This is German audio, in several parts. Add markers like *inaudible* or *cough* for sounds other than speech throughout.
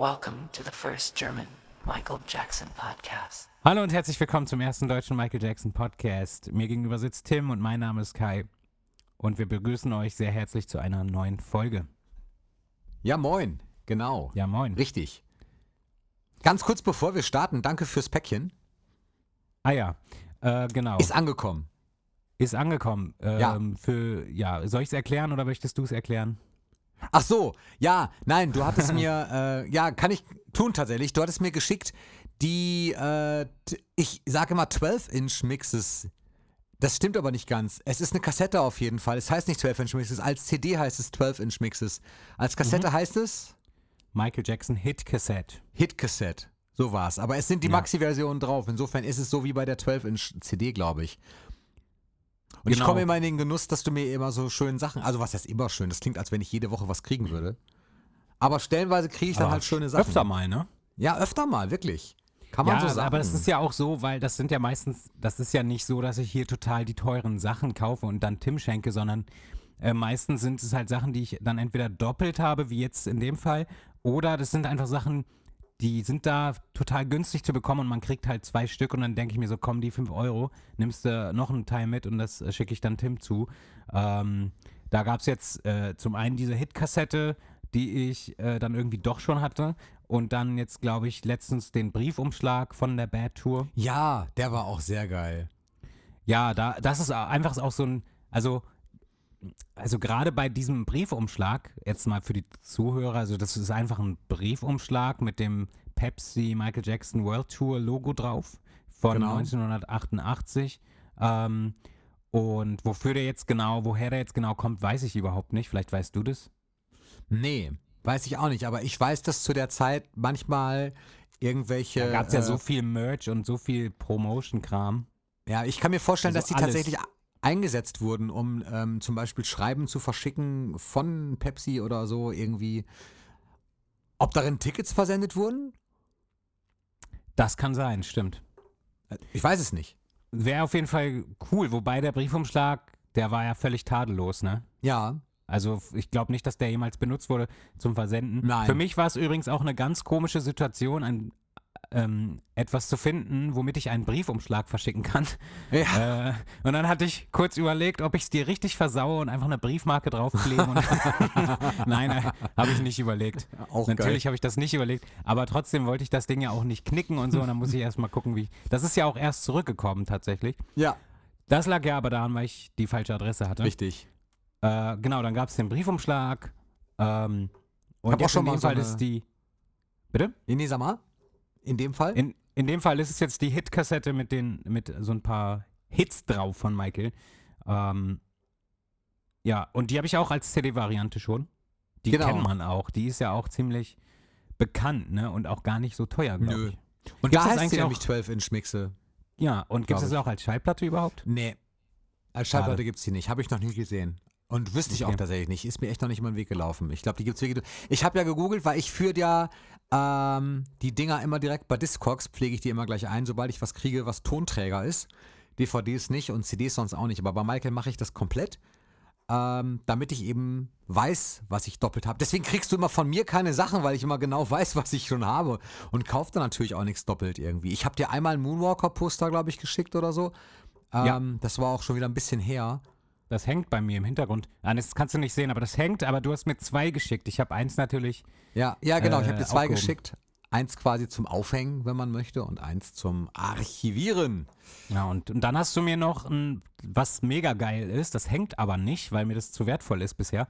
Welcome to the first German Michael Jackson podcast. Hallo und herzlich willkommen zum ersten deutschen Michael Jackson Podcast. Mir gegenüber sitzt Tim und mein Name ist Kai. Und wir begrüßen euch sehr herzlich zu einer neuen Folge. Ja, moin. Genau. Ja, moin. Richtig. Ganz kurz bevor wir starten, danke fürs Päckchen. Ah ja, äh, genau. Ist angekommen. Ist angekommen. Ähm, Ja. Für, ja, soll ich es erklären oder möchtest du es erklären? Ach so, ja, nein, du hattest mir, *laughs* äh, ja, kann ich tun tatsächlich. Du hattest mir geschickt die, äh, ich sage immer 12-Inch-Mixes. Das stimmt aber nicht ganz. Es ist eine Kassette auf jeden Fall. Es heißt nicht 12-Inch-Mixes. Als CD heißt es 12-Inch-Mixes. Als Kassette Mhm. heißt es Michael Jackson Hit Cassette. Hit-Cassette. So war's. Aber es sind die Ja. Maxi-Versionen drauf. Insofern ist es so wie bei der 12-Inch-CD, glaube ich. Und ich Genau. komme immer in den Genuss, dass du mir immer so schöne Sachen, also was heißt immer schön, das klingt, als wenn ich jede Woche was kriegen würde. Aber stellenweise kriege ich dann Aber halt schöne Sachen. Öfter mal, ne? Ja, öfter mal, wirklich. Kann man Ja, so sagen. aber das ist ja auch so, weil das sind ja meistens, das ist ja nicht so, dass ich hier total die teuren Sachen kaufe und dann Tim schenke, sondern äh, meistens sind es halt Sachen, die ich dann entweder doppelt habe, wie jetzt in dem Fall, oder das sind einfach Sachen, die sind da total günstig zu bekommen und man kriegt halt zwei Stück und dann denke ich mir so, komm, die 5 Euro, nimmst du noch einen Teil mit und das äh, schicke ich dann Tim zu. Ähm, da gab es jetzt äh, zum einen diese Hit-Kassette, die ich äh, dann irgendwie doch schon hatte und dann jetzt, glaube ich, letztens den Briefumschlag von der Bad Tour. ja, der war auch sehr geil. Ja, da, das ist einfach auch so ein, also, also gerade bei diesem Briefumschlag, jetzt mal für die Zuhörer, also das ist einfach ein Briefumschlag mit dem Pepsi Michael Jackson World Tour Logo drauf von Genau. 1988. Ähm, und wofür der jetzt genau, woher der jetzt genau kommt, weiß ich überhaupt nicht. Vielleicht weißt du das. Nee, weiß ich auch nicht, aber ich weiß, dass zu der Zeit manchmal irgendwelche. Da gab es ja äh, so viel Merch und so viel Promotion-Kram. Ja, ich kann mir vorstellen, Also dass die alles. tatsächlich eingesetzt wurden, um ähm, zum Beispiel Schreiben zu verschicken von Pepsi oder so irgendwie. Ob darin Tickets versendet wurden? Das kann sein, stimmt. Ich weiß es nicht. Wäre auf jeden Fall cool, wobei der Briefumschlag, der war ja völlig tadellos, ne? Ja, Also ich glaube nicht, dass der jemals benutzt wurde zum Versenden. Nein. Für mich war es übrigens auch eine ganz komische Situation, ein, ähm, etwas zu finden, womit ich einen Briefumschlag verschicken kann. Ja. Äh, und dann hatte ich kurz überlegt, ob ich es dir richtig versaue und einfach eine Briefmarke draufklebe. Und *laughs* Nein, äh, habe ich nicht überlegt. *laughs* Auch Natürlich habe ich das nicht überlegt, aber trotzdem wollte ich das Ding ja auch nicht knicken und so. Und dann muss ich *laughs* erstmal gucken, wie. Das ist ja auch erst zurückgekommen tatsächlich. Ja, Das lag ja aber daran, weil ich die falsche Adresse hatte. richtig. Äh, genau, dann gab es den Briefumschlag. Ähm, und hab auch schon in mal dem so Fall ist die. Bitte? Nee, nee, sag mal. In dem Fall? In, in dem Fall ist es jetzt die Hit-Kassette mit, den, mit so ein paar Hits drauf von Michael. Ähm, ja, und die habe ich auch als CD-Variante schon. Die Genau. kennt man auch. Die ist ja auch ziemlich bekannt, ne? Und auch gar nicht so teuer, glaube Nö. ich. Und das heißt eigentlich nämlich auch- 12-Inch-Mixe. Ja, und gibt es das auch als Schallplatte überhaupt? Nee. Als. Schallplatte gibt es die nicht. Habe ich noch nie gesehen. Und wüsste ich Okay. auch tatsächlich nicht. Ist mir echt noch nicht über den Weg gelaufen. Ich glaube, die gibt es wirklich. Ich habe ja gegoogelt, weil ich führe ja ähm, die Dinger immer direkt bei Discogs, pflege ich die immer gleich ein, sobald ich was kriege, was Tonträger ist. DVDs nicht und CDs sonst auch nicht. Aber bei Michael mache ich das komplett, ähm, damit ich eben weiß, was ich doppelt habe. Deswegen kriegst du immer von mir keine Sachen, weil ich immer genau weiß, *laughs* was ich schon habe. Und kaufe dann natürlich auch nichts doppelt irgendwie. Ich habe dir einmal ein Moonwalker-Poster, glaube ich, geschickt oder so. Ähm, Ja. Das war auch schon wieder ein bisschen her. Das hängt bei mir im Hintergrund. Ah, das kannst du nicht sehen, aber das hängt, aber du hast mir zwei geschickt. Ich habe eins natürlich. Ja, ja genau. ich Äh, habe dir zwei aufgehoben. geschickt. Eins quasi zum Aufhängen, wenn man möchte, und eins zum Archivieren. Ja, und, und dann hast du mir noch ein, was mega geil ist, das hängt aber nicht, weil mir das zu wertvoll ist bisher.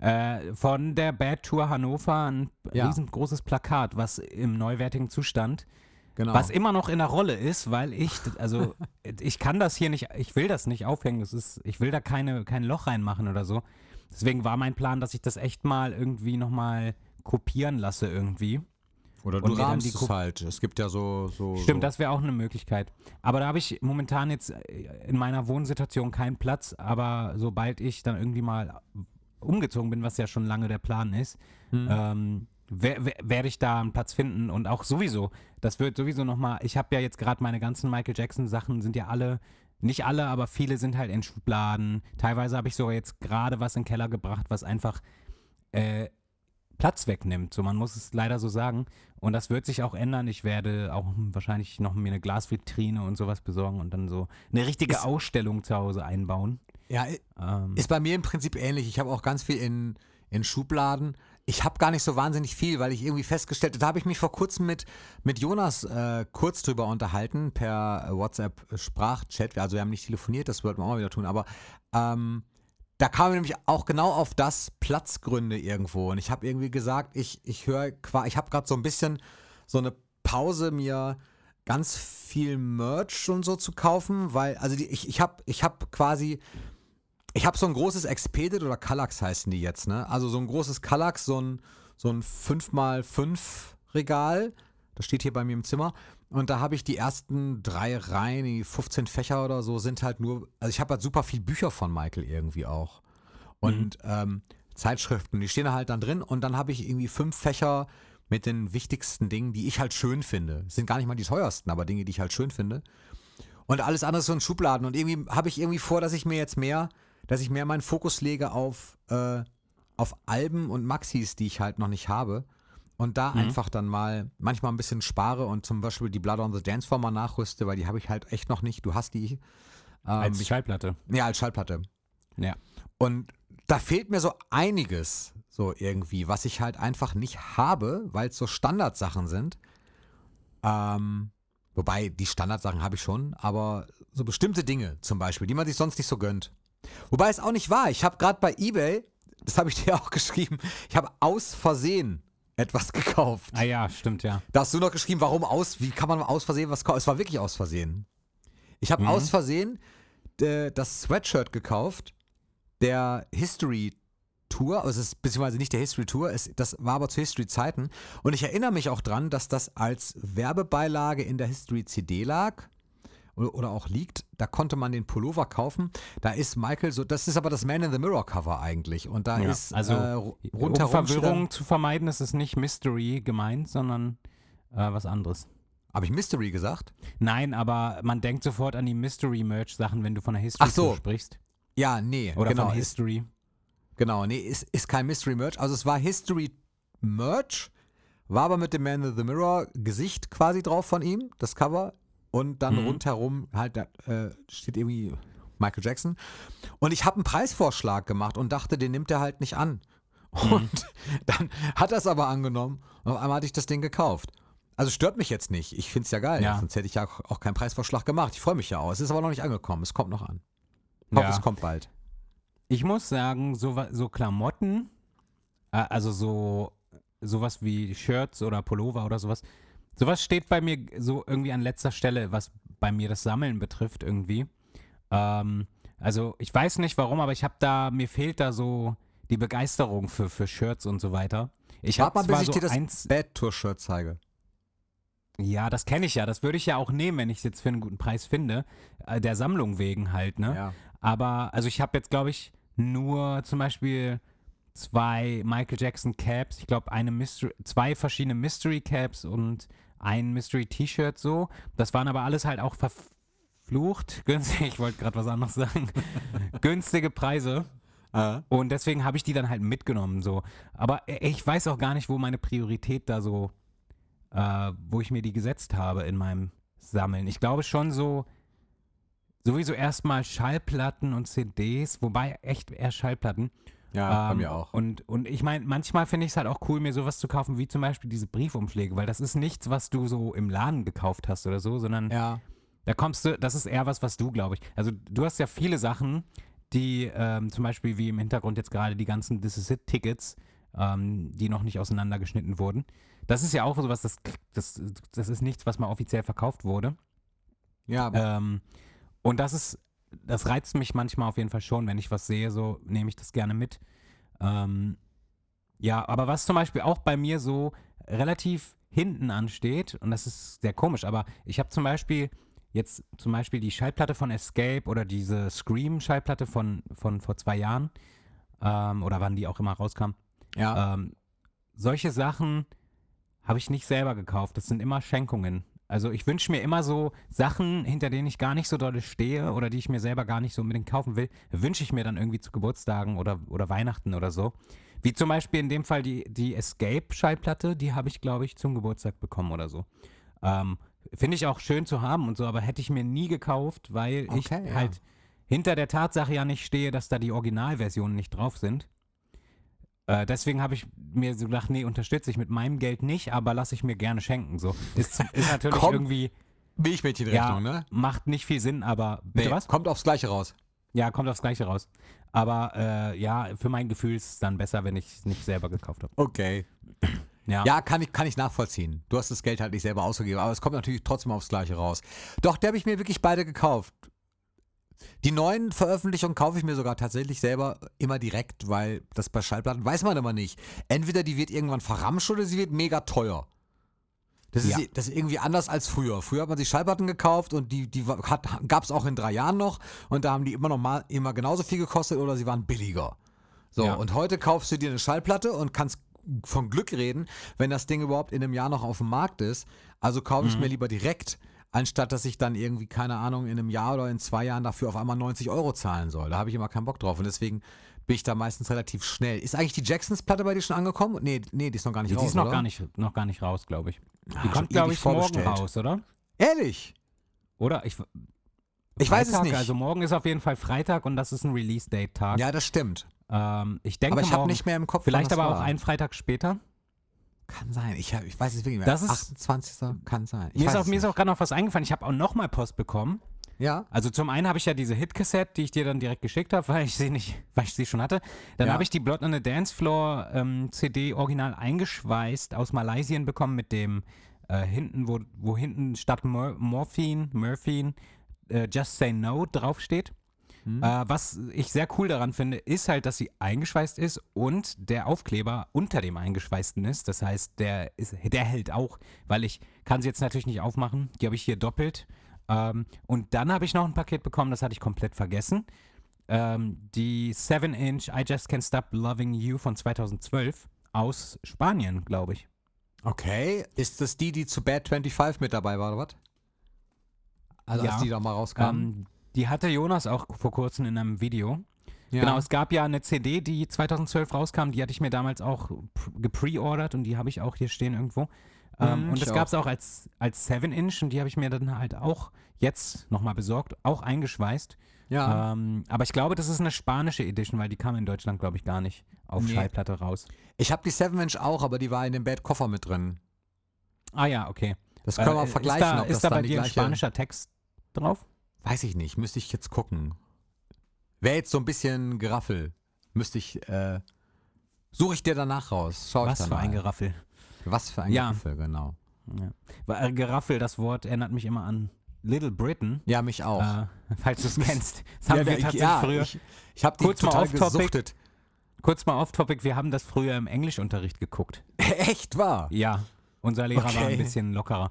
Äh, von der Bad Tour Hannover ein Ja. riesengroßes Plakat, was im neuwertigen Zustand, Genau. was immer noch in der Rolle ist, weil ich, also *laughs* ich kann das hier nicht, ich will das nicht aufhängen, das ist, ich will da keine, kein Loch reinmachen oder so. Deswegen war mein Plan, dass ich das echt mal irgendwie nochmal kopieren lasse irgendwie. Oder du rahmst die es halt. Es gibt ja so. so Stimmt, so. das wäre auch eine Möglichkeit. Aber da habe ich momentan jetzt äh, in meiner Wohnsituation keinen Platz. Aber sobald ich dann irgendwie mal umgezogen bin, was ja schon lange der Plan ist, Hm. ähm, werde ich da einen Platz finden. Und auch sowieso, das wird sowieso nochmal, ich habe ja jetzt gerade meine ganzen Michael Jackson Sachen, sind ja alle, nicht alle, aber viele sind halt in Schubladen. Teilweise habe ich sogar jetzt gerade was in den Keller gebracht, was einfach äh, Platz wegnimmt. So, man muss es leider so sagen. Und das wird sich auch ändern. Ich werde auch wahrscheinlich noch mir eine Glasvitrine und sowas besorgen und dann so eine richtige Ist- Ausstellung zu Hause einbauen. Ja, Ähm, Ist bei mir im Prinzip ähnlich. Ich habe auch ganz viel in, in Schubladen. Ich habe gar nicht so wahnsinnig viel, weil ich irgendwie festgestellt da habe ich mich vor kurzem mit, mit Jonas äh, kurz drüber unterhalten, per WhatsApp-Sprachchat. Also wir haben nicht telefoniert, das wollten wir auch mal wieder tun, aber ähm, da kam nämlich auch genau auf das Platzgründe irgendwo. Und ich habe irgendwie gesagt, ich, ich höre, ich habe gerade so ein bisschen so eine Pause mir ganz viel Merch und so zu kaufen, weil, also die, ich, ich habe ich hab quasi, ich habe so ein großes Expedit oder Kallax heißen die jetzt, ne? Also so ein großes Kallax, so ein, so ein 5x5 Regal. Das steht hier bei mir im Zimmer. Und da habe ich die ersten drei Reihen, die 15 Fächer oder so, sind halt nur, also ich habe halt super viel Bücher von Michael irgendwie auch. Und ähm, Zeitschriften, die stehen da halt dann drin. Und dann habe ich irgendwie fünf Fächer mit den wichtigsten Dingen, die ich halt schön finde. Sind gar nicht mal die teuersten, aber Dinge, die ich halt schön finde. Und alles andere ist so in Schubladen. Und irgendwie habe ich irgendwie vor, dass ich mir jetzt mehr, dass ich mehr meinen Fokus lege auf, äh, auf Alben und Maxis, die ich halt noch nicht habe. Und da einfach dann mal manchmal ein bisschen spare und zum Beispiel die Blood on the Dance Floor mal nachrüste, weil die habe ich halt echt noch nicht. Du hast die. Ähm, als ich, Schallplatte. ja, als Schallplatte. Ja. Und da fehlt mir so einiges, so irgendwie, was ich halt einfach nicht habe, weil es so Standardsachen sind. Ähm, wobei, die Standardsachen habe ich schon, aber so bestimmte Dinge zum Beispiel, die man sich sonst nicht so gönnt. Wobei es auch nicht war. Ich habe gerade bei Ebay, das habe ich dir *laughs* auch geschrieben, ich habe aus Versehen etwas gekauft. Ah ja, stimmt, ja. Da hast du noch geschrieben, warum aus, wie kann man aus Versehen was kaufen? Es war wirklich aus Versehen. Ich habe Mhm. aus Versehen äh, das Sweatshirt gekauft, der History Tour, also es ist beziehungsweise nicht der History Tour, es, das war aber zu History Zeiten. Und ich erinnere mich auch dran, dass das als Werbebeilage in der History CD lag oder, oder auch liegt. Da konnte man den Pullover kaufen. Da ist Michael so, das ist aber das Man in the Mirror Cover eigentlich. Und da Ja, ist also, äh, ru- Um rundherum steht Verwirrung zu vermeiden, ist es nicht Mystery gemeint, sondern äh, was anderes. Habe ich Mystery gesagt? Nein, aber man denkt sofort an die Mystery-Merch-Sachen, wenn du von der History Ach so. Sprichst. Ja, nee. Oder genau, von ist, History. Genau, nee, ist, ist kein Mystery Merch. Also es war History Merch, war aber mit dem Man in the Mirror Gesicht quasi drauf von ihm, das Cover. Und dann Mhm. rundherum halt da, äh, steht irgendwie Michael Jackson. Und ich habe einen Preisvorschlag gemacht und dachte, den nimmt er halt nicht an. Mhm. Und *laughs* dann hat er es aber angenommen und auf einmal hatte ich das Ding gekauft. Also stört mich jetzt nicht. Ich finde es ja geil. Ja. Sonst hätte ich ja auch, keinen Preisvorschlag gemacht. Ich freue mich ja auch. Es ist aber noch nicht angekommen. Es kommt noch an. Ich hoffe, Ja. es kommt bald. Ich muss sagen, so, so Klamotten, äh, also so sowas wie Shirts oder Pullover oder sowas, sowas steht bei mir so irgendwie an letzter Stelle, was bei mir das Sammeln betrifft irgendwie. Ähm, also ich weiß nicht warum, aber ich habe da, mir fehlt da so die Begeisterung für, für Shirts und so weiter. Ich habe mal, bis ich so dir das eins, Bad Tour Shirt zeige. ja, das kenne ich ja, das würde ich ja auch nehmen, wenn ich es jetzt für einen guten Preis finde, äh, der Sammlung wegen halt, ne? Ja. Aber, also ich habe jetzt, glaube ich, nur zum Beispiel zwei Michael Jackson Caps, ich glaube, eine Mystery, zwei verschiedene Mystery Caps und ein Mystery T-Shirt so. Das waren aber alles halt auch verflucht *laughs* günstig. Ich wollte gerade was anderes sagen. *laughs* Günstige Preise. Äh, Und deswegen habe ich die dann halt mitgenommen so. Aber ich weiß auch gar nicht, wo meine Priorität da so, äh, wo ich mir die gesetzt habe in meinem Sammeln. Ich glaube schon so, sowieso erstmal Schallplatten und CDs, wobei echt eher Schallplatten. Ja, bei Ähm, mir auch. Und, und ich meine, manchmal finde ich es halt auch cool, mir sowas zu kaufen, wie zum Beispiel diese Briefumschläge, weil das ist nichts, was du so im Laden gekauft hast oder so, sondern Ja. da kommst du, das ist eher was, was du, glaube ich. Also du hast ja viele Sachen, die ähm, zum Beispiel wie im Hintergrund jetzt gerade die ganzen This Is It-Tickets, ähm, die noch nicht auseinandergeschnitten wurden. Das ist ja auch sowas, das, das, das ist nichts, was mal offiziell verkauft wurde. Ja, Ähm, und das ist, das reizt mich manchmal auf jeden Fall schon, wenn ich was sehe, so nehme ich das gerne mit. Ähm, ja, aber was zum Beispiel auch bei mir so relativ hinten ansteht, und das ist sehr komisch, aber ich habe zum Beispiel jetzt zum Beispiel die Schallplatte von Escape oder diese Scream-Schallplatte von, von vor zwei Jahren, ähm, oder wann die auch immer rauskam. ja. Ähm, solche Sachen habe ich nicht selber gekauft. Das sind immer Schenkungen. Also ich wünsche mir immer so Sachen, hinter denen ich gar nicht so doll stehe oder die ich mir selber gar nicht so unbedingt kaufen will, wünsche ich mir dann irgendwie zu Geburtstagen oder, oder Weihnachten oder so. Wie zum Beispiel in dem Fall die, die Escape-Schallplatte, die habe ich, glaube ich, zum Geburtstag bekommen oder so. Ähm, Finde ich auch schön zu haben und so, aber hätte ich mir nie gekauft, weil ich Okay, ja. halt hinter der Tatsache ja nicht stehe, dass da die Originalversionen nicht drauf sind. Äh, deswegen habe ich mir so gedacht, nee, unterstütze ich mit meinem Geld nicht, aber lasse ich mir gerne schenken. So. Ist, ist natürlich Komm, irgendwie, Milchmädchenrechnung, ja, ne? macht nicht viel Sinn, aber bitte Nee, was? Kommt aufs Gleiche raus. Ja, kommt aufs Gleiche raus. Aber äh, ja, für mein Gefühl ist es dann besser, wenn ich es nicht selber gekauft habe. Okay. Ja. Ja, kann ich, kann ich nachvollziehen. Du hast das Geld halt nicht selber ausgegeben, aber es kommt natürlich trotzdem aufs Gleiche raus. Doch, der habe ich mir wirklich beide gekauft. Die neuen Veröffentlichungen kaufe ich mir sogar tatsächlich selber immer direkt, weil das bei Schallplatten weiß man immer nicht. Entweder die wird irgendwann verramscht oder sie wird mega teuer. Das ist, Ja. das ist irgendwie anders als früher. Früher hat man sich Schallplatten gekauft und die, die gab es auch in drei Jahren noch und da haben die immer noch mal immer genauso viel gekostet oder sie waren billiger. So, Ja. und heute kaufst du dir eine Schallplatte und kannst von Glück reden, wenn das Ding überhaupt in einem Jahr noch auf dem Markt ist. Also kaufe ich es mir lieber direkt, anstatt dass ich dann irgendwie, keine Ahnung, in einem Jahr oder in zwei Jahren dafür auf einmal 90 Euro zahlen soll. Da habe ich immer keinen Bock drauf und deswegen bin ich da meistens relativ schnell. Ist eigentlich die Jacksons-Platte bei dir schon angekommen? Nee, nee, die ist noch gar nicht Die raus, ist noch oder? gar nicht, noch gar nicht raus, glaube ich. Die Ah, kommt, glaube ich, morgen raus, oder? Ehrlich? Oder? Ich, Ich weiß es nicht. Also morgen ist auf jeden Fall Freitag und das ist ein Release-Date-Tag. Ja, das stimmt. Ähm, ich denke Aber ich habe nicht mehr im Kopf. vielleicht aber auch war. einen Freitag später. Kann sein. Ich, ich weiß es wirklich nicht mehr. Das ist- 28. Kann sein. Ich Mir ist, auch, mir ist auch gerade noch was eingefallen. Ich habe auch nochmal Post bekommen. Ja. Also zum einen habe ich ja diese Hit-Cassette, die ich dir dann direkt geschickt habe, *laughs* weil ich sie nicht, weil ich sie schon hatte. Dann Ja. habe ich die Blood on the Dance Floor ähm, CD original eingeschweißt aus Malaysia bekommen mit dem äh, hinten, wo, wo hinten statt Mor Morphine, Morphine, äh, Just Say No draufsteht. Hm. Äh, was ich sehr cool daran finde, ist halt, dass sie eingeschweißt ist und der Aufkleber unter dem eingeschweißten ist. Das heißt, der, ist, der hält auch, weil ich kann sie jetzt natürlich nicht aufmachen. Die habe ich hier doppelt. Ähm, und dann habe ich noch ein Paket bekommen, das hatte ich komplett vergessen. Ähm, die 7-Inch I Just Can't Stop Loving You von 2012 aus Spanien, glaube ich. Okay. Ist das die, die zu Bad 25 mit dabei war, oder was? Also Ja. als die da mal rauskam. Ähm, die hatte Jonas auch vor kurzem in einem Video. ja. Genau, es gab ja eine CD, die 2012 rauskam, die hatte ich mir damals auch gepreordert und die habe ich auch hier stehen irgendwo. Ähm, Mhm, und das gab es auch als, als 7-Inch und die habe ich mir dann halt auch jetzt nochmal besorgt, auch eingeschweißt. ja. Ähm, aber ich glaube, das ist eine spanische Edition, weil die kam in Deutschland, glaube ich, gar nicht auf Nee. Schallplatte raus. Ich habe die 7-Inch auch, aber die war in dem Bad-Koffer mit drin. Ah ja, okay. Das können wir Äh, vergleichen, ist da, ob ist das da bei dir ein spanischer Text drauf? Weiß ich nicht, müsste ich jetzt gucken. Wäre jetzt so ein bisschen Geraffel. Müsste ich, äh, suche ich dir danach raus. Schau ich Was dann für ein mal. Geraffel. Was für ein Ja. Geraffel, genau. Ja. Weil, äh, Geraffel, das Wort erinnert mich immer an Little Britain. Ja, mich auch. Äh, falls du es *laughs* kennst. Das haben ja, wir tatsächlich ja, früher. Ich, ich habe die Kurz mal total off-topic. gesuchtet. Kurz mal off-topic, wir haben das früher im Englischunterricht geguckt. *laughs* Echt wahr? Ja, unser Lehrer war Okay. ein bisschen lockerer.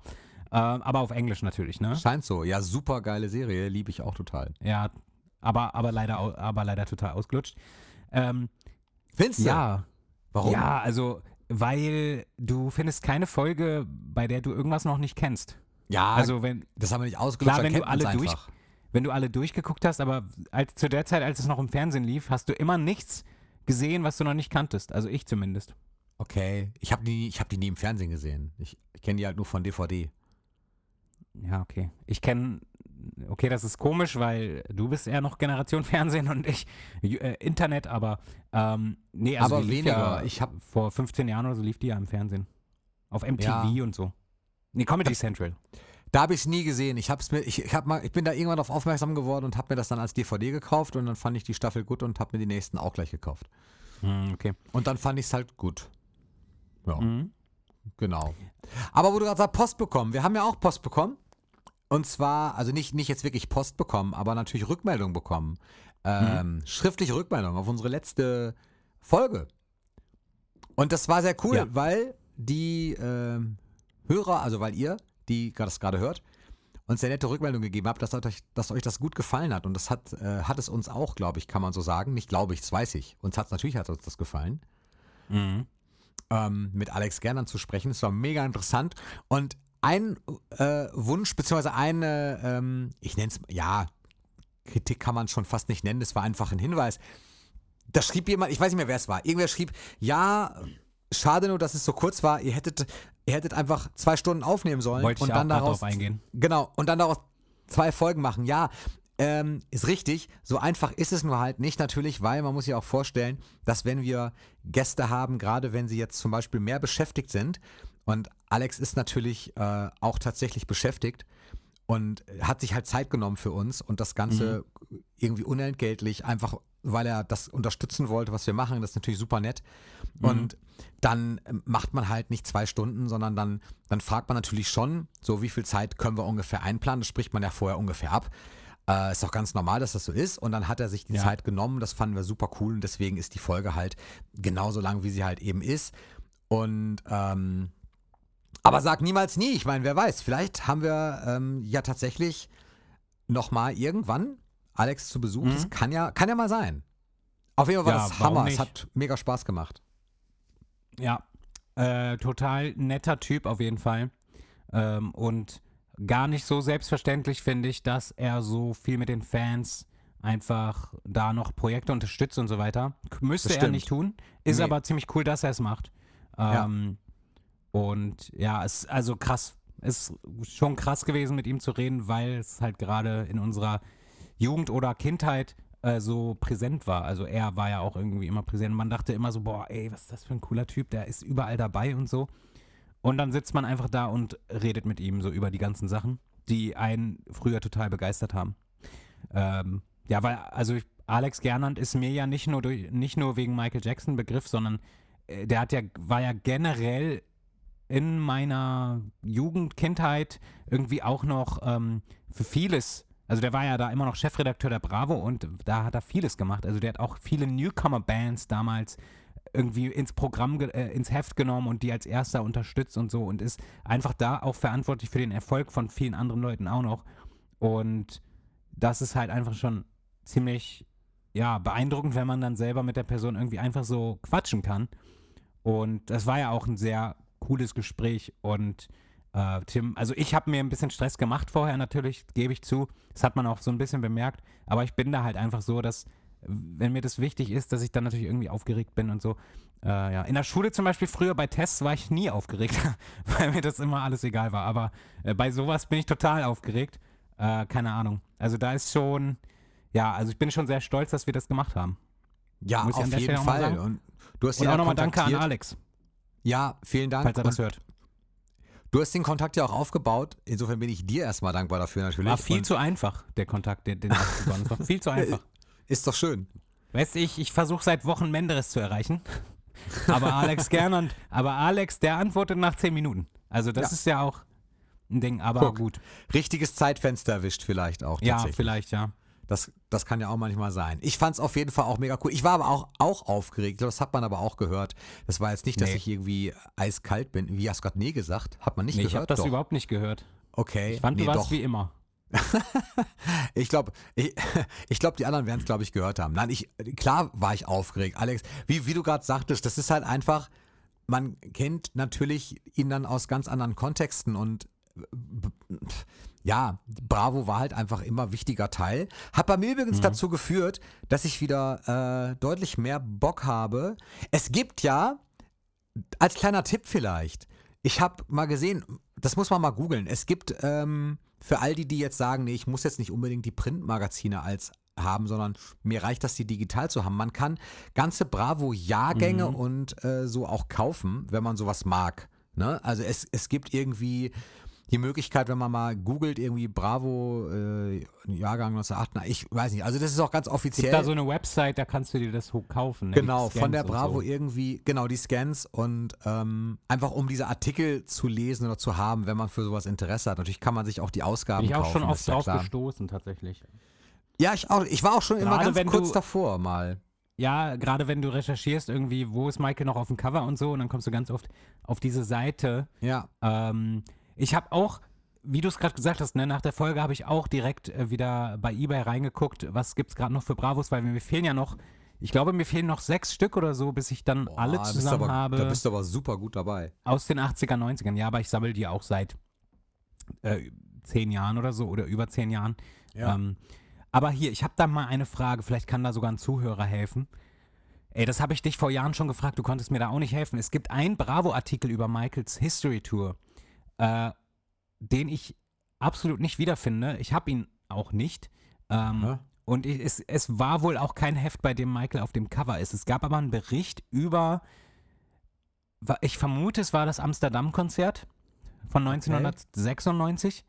Äh, aber auf Englisch natürlich, ne? Scheint so. Ja, super geile Serie, liebe ich auch total. Ja, aber, aber, leider, aber leider total ausgelutscht. Ähm, Findest du? ja, Warum? ja, also, weil du findest keine Folge, bei der du irgendwas noch nicht kennst. Ja, Also, wenn, das haben wir nicht ausgelutscht, Klar, wenn du alle durch- wenn du alle durchgeguckt hast, aber als, zu der Zeit, als es noch im Fernsehen lief, hast du immer nichts gesehen, was du noch nicht kanntest. Also ich zumindest. Okay, ich habe die, ich hab die nie im Fernsehen gesehen. Ich, ich kenne die halt nur von DVD. Ja, okay. Ich kenne, okay, das ist komisch, weil du bist eher noch Generation *laughs* Fernsehen und ich äh, Internet, aber ähm, nee, also Aber weniger. Ja, Ich hab- vor 15 Jahren oder so lief die ja im Fernsehen. Auf MTV Ja. und so. Nee, Comedy Central. Da habe ich es nie gesehen. Ich, hab's mir, ich, ich, hab mal, ich bin da irgendwann darauf aufmerksam geworden und habe mir das dann als DVD gekauft und dann fand ich die Staffel gut und habe mir die nächsten auch gleich gekauft. Hm, okay. Und dann fand ich es halt gut. Ja, Mhm. genau. Aber wo du gerade sagst, Post bekommen. Wir haben ja auch Post bekommen. Und zwar, also nicht, nicht jetzt wirklich Post bekommen, aber natürlich Rückmeldung bekommen. Ähm, Schriftliche Rückmeldung auf unsere letzte Folge. Und das war sehr cool, Ja. weil die ähm, Hörer, also weil ihr, die das gerade hört, uns sehr nette Rückmeldung gegeben habt, dass euch, dass euch das gut gefallen hat. Und das hat, äh, hat es uns auch, glaube ich, kann man so sagen. Nicht glaube ich, das weiß ich. Uns hat es natürlich hat uns das gefallen Mhm. ähm, mit Alex Gernand zu sprechen. Es war mega interessant. Und ein äh, Wunsch, beziehungsweise eine, ähm, ich nenne es, ja, Kritik kann man schon fast nicht nennen, es war einfach ein Hinweis. da schrieb jemand, ich weiß nicht mehr, wer es war, irgendwer schrieb, ja, schade nur, dass es so kurz war, ihr hättet, ihr hättet einfach zwei Stunden aufnehmen sollen Wollte ich und auch dann grad daraus eingehen. Genau, und dann daraus zwei Folgen machen. Ja, ähm, ist richtig. So einfach ist es nur halt nicht natürlich, weil man muss sich auch vorstellen, dass wenn wir Gäste haben, gerade wenn sie jetzt zum Beispiel mehr beschäftigt sind, und Alex ist natürlich äh, auch tatsächlich beschäftigt und hat sich halt Zeit genommen für uns und das Ganze irgendwie unentgeltlich, einfach weil er das unterstützen wollte, was wir machen. Das ist natürlich super nett. Und dann ähm, macht man halt nicht zwei Stunden, sondern dann, dann fragt man natürlich schon, so wie viel Zeit können wir ungefähr einplanen. Das spricht man ja vorher ungefähr ab. Äh, ist auch ganz normal, dass das so ist. Und dann hat er sich die Ja. Zeit genommen. Das fanden wir super cool. Und deswegen ist die Folge halt genauso lang, wie sie halt eben ist. Und ähm, aber sag niemals nie. Ich meine, wer weiß, vielleicht haben wir ähm, ja tatsächlich nochmal irgendwann Alex zu Besuch. Das kann ja, kann ja mal sein. Auf jeden Fall war Mhm. Ja, das Hammer. Es nicht? hat mega Spaß gemacht. Ja, äh, total netter Typ auf jeden Fall. Ähm, und gar nicht so selbstverständlich finde ich, dass er so viel mit den Fans einfach da noch Projekte unterstützt und so weiter. Müsste er nicht tun. Ist Nee. aber ziemlich cool, dass er es macht. Ja. Ähm, Und ja, es also krass. Ist schon krass gewesen, mit ihm zu reden, weil es halt gerade in unserer Jugend oder Kindheit äh, so präsent war. Also er war ja auch irgendwie immer präsent. Man dachte immer so, boah, ey, was ist das für ein cooler Typ, der ist überall dabei und so. Und dann sitzt man einfach da und redet mit ihm so über die ganzen Sachen, die einen früher total begeistert haben. Ähm, ja, weil, also ich, Alex Gernand ist mir ja nicht nur durch, nicht nur wegen Michael Jackson Begriff, sondern äh, der hat ja, war ja generell in meiner Jugend, Kindheit irgendwie auch noch ähm, für vieles, also der war ja da immer noch Chefredakteur der Bravo und da hat er vieles gemacht. Also der hat auch viele Newcomer-Bands damals irgendwie ins Programm, äh, ins Heft genommen und die als erster unterstützt und so und ist einfach da auch verantwortlich für den Erfolg von vielen anderen Leuten auch noch. Und das ist halt einfach schon ziemlich, ja, beeindruckend, wenn man dann selber mit der Person irgendwie einfach so quatschen kann. Und das war ja auch ein sehr cooles Gespräch und äh, Tim, also ich habe mir ein bisschen Stress gemacht vorher natürlich, gebe ich zu. Das hat man auch so ein bisschen bemerkt. Aber ich bin da halt einfach so, dass, wenn mir das wichtig ist, dass ich dann natürlich irgendwie aufgeregt bin und so. Äh, ja. In der Schule zum Beispiel früher bei Tests war ich nie aufgeregt, *laughs* weil mir das immer alles egal war. Aber äh, bei sowas bin ich total aufgeregt. Äh, keine Ahnung. Also da ist schon, ja, also ich bin schon sehr stolz, dass wir das gemacht haben. Ja, auf jeden Fall. Und du hast Und ihn auch ja nochmal Danke an. Alex, Ja, vielen Dank. falls er das hört. Du hast den Kontakt ja auch aufgebaut. Insofern bin ich dir erstmal dankbar dafür natürlich. War viel Und zu einfach, der Kontakt, den, den aufzubauen. Das war viel zu *laughs* einfach. ist doch schön. Weißt du, ich, ich versuche seit Wochen Menderes zu erreichen. Aber Alex Gernand, aber Alex, der antwortet nach 10 Minuten. Also das Ja. ist ja auch ein Ding, aber Guck. gut. Richtiges Zeitfenster erwischt vielleicht auch Ja, vielleicht, ja. Das, das kann ja auch manchmal sein. Ich fand es auf jeden Fall auch mega cool. Ich war aber auch, auch aufgeregt. Das hat man aber auch gehört. Das war jetzt nicht, dass Nee. ich irgendwie eiskalt bin. Wie hast du gerade nee gesagt? Hat man nicht Nee, ich habe gehört? das Doch. überhaupt nicht gehört. Okay. Ich fand, nee, du warst doch. wie immer. *laughs* Ich glaube, ich, *laughs* ich glaub, die anderen werden es, glaube ich, gehört haben. Nein, ich, klar war ich aufgeregt. Alex, wie, wie du gerade sagtest, das ist halt einfach, man kennt natürlich ihn dann aus ganz anderen Kontexten und ja, Bravo war halt einfach immer wichtiger Teil. Hat bei mir übrigens dazu geführt, dass ich wieder äh, deutlich mehr Bock habe. Es gibt ja, als kleiner Tipp vielleicht, ich habe mal gesehen, das muss man mal googeln. Es gibt ähm, für all die, die jetzt sagen, nee, ich muss jetzt nicht unbedingt die Printmagazine als haben, sondern mir reicht das, die digital zu haben. Man kann ganze Bravo-Jahrgänge und äh, so auch kaufen, wenn man sowas mag. Ne? Also es, es gibt irgendwie die Möglichkeit, wenn man mal googelt, irgendwie Bravo äh, Jahrgang 1988, ich weiß nicht, also das ist auch ganz offiziell. Gibt da so eine Website, da kannst du dir das kaufen. ne? Genau, von der Bravo So. irgendwie, genau, die Scans und ähm, einfach um diese Artikel zu lesen oder zu haben, wenn man für sowas Interesse hat. Natürlich kann man sich auch die Ausgaben Bin ich auch kaufen. schon oft drauf klar. gestoßen, tatsächlich. Ja, ich auch. Ich war auch schon immer Gerade ganz wenn kurz du- davor mal. Ja, gerade wenn du recherchierst, irgendwie, wo ist Michael noch auf dem Cover und so, und dann kommst du ganz oft auf diese Seite. Ja. Ähm, ich habe auch, wie du es gerade gesagt hast, ne, nach der Folge habe ich auch direkt äh, wieder bei eBay reingeguckt, was gibt es gerade noch für Bravos, weil mir fehlen ja noch, ich glaube, mir fehlen noch sechs Stück oder so, bis ich dann alle Boah, bist zusammen aber, habe Da bist du aber super gut dabei. aus den 80er, 90ern. Ja, aber ich sammle die auch seit äh, zehn Jahren oder so oder über zehn Jahren. Ja. Ähm, aber hier, ich habe da mal eine Frage, vielleicht kann da sogar ein Zuhörer helfen. Ey, das habe ich dich vor Jahren schon gefragt, du konntest mir da auch nicht helfen. Es gibt einen Bravo-Artikel über Michaels History Tour, äh, den ich absolut nicht wiederfinde. Ich habe ihn auch nicht. Ähm, und ich, es, es war wohl auch kein Heft, bei dem Michael auf dem Cover ist. Es gab aber einen Bericht über, ich vermute, es war das Amsterdam-Konzert von 1996.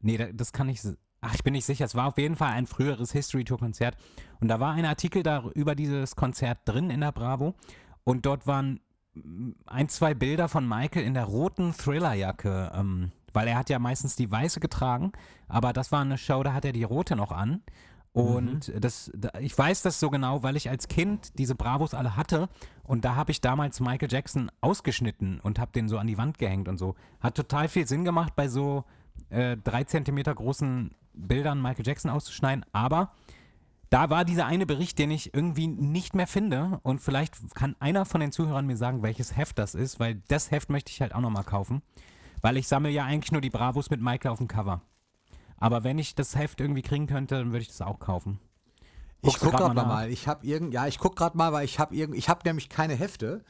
Nee, da- das kann ich. Ach, ich bin nicht sicher. Es war auf jeden Fall ein früheres History Tour Konzert. Und da war ein Artikel da über dieses Konzert drin in der Bravo. Und dort waren ein, zwei Bilder von Michael in der roten Thrillerjacke. Ähm, weil er hat ja meistens die weiße getragen. Aber das war eine Show, da hat er die rote noch an. Und das, da, ich weiß das so genau, weil ich als Kind diese Bravos alle hatte und da habe ich damals Michael Jackson ausgeschnitten und habe den so an die Wand gehängt und so. Hat total viel Sinn gemacht, bei so äh, drei Zentimeter großen Bildern Michael Jackson auszuschneiden, aber da war dieser eine Bericht, den ich irgendwie nicht mehr finde und vielleicht kann einer von den Zuhörern mir sagen, welches Heft das ist, weil das Heft möchte ich halt auch nochmal kaufen, weil ich sammle ja eigentlich nur die Bravos mit Michael auf dem Cover. Aber wenn ich das Heft irgendwie kriegen könnte, dann würde ich das auch kaufen. Ich Guckst du guck grad gerade mal mal. Ich habe irgend, ja, ich guck gerade mal, weil ich habe irgend, ich habe nämlich keine Hefte.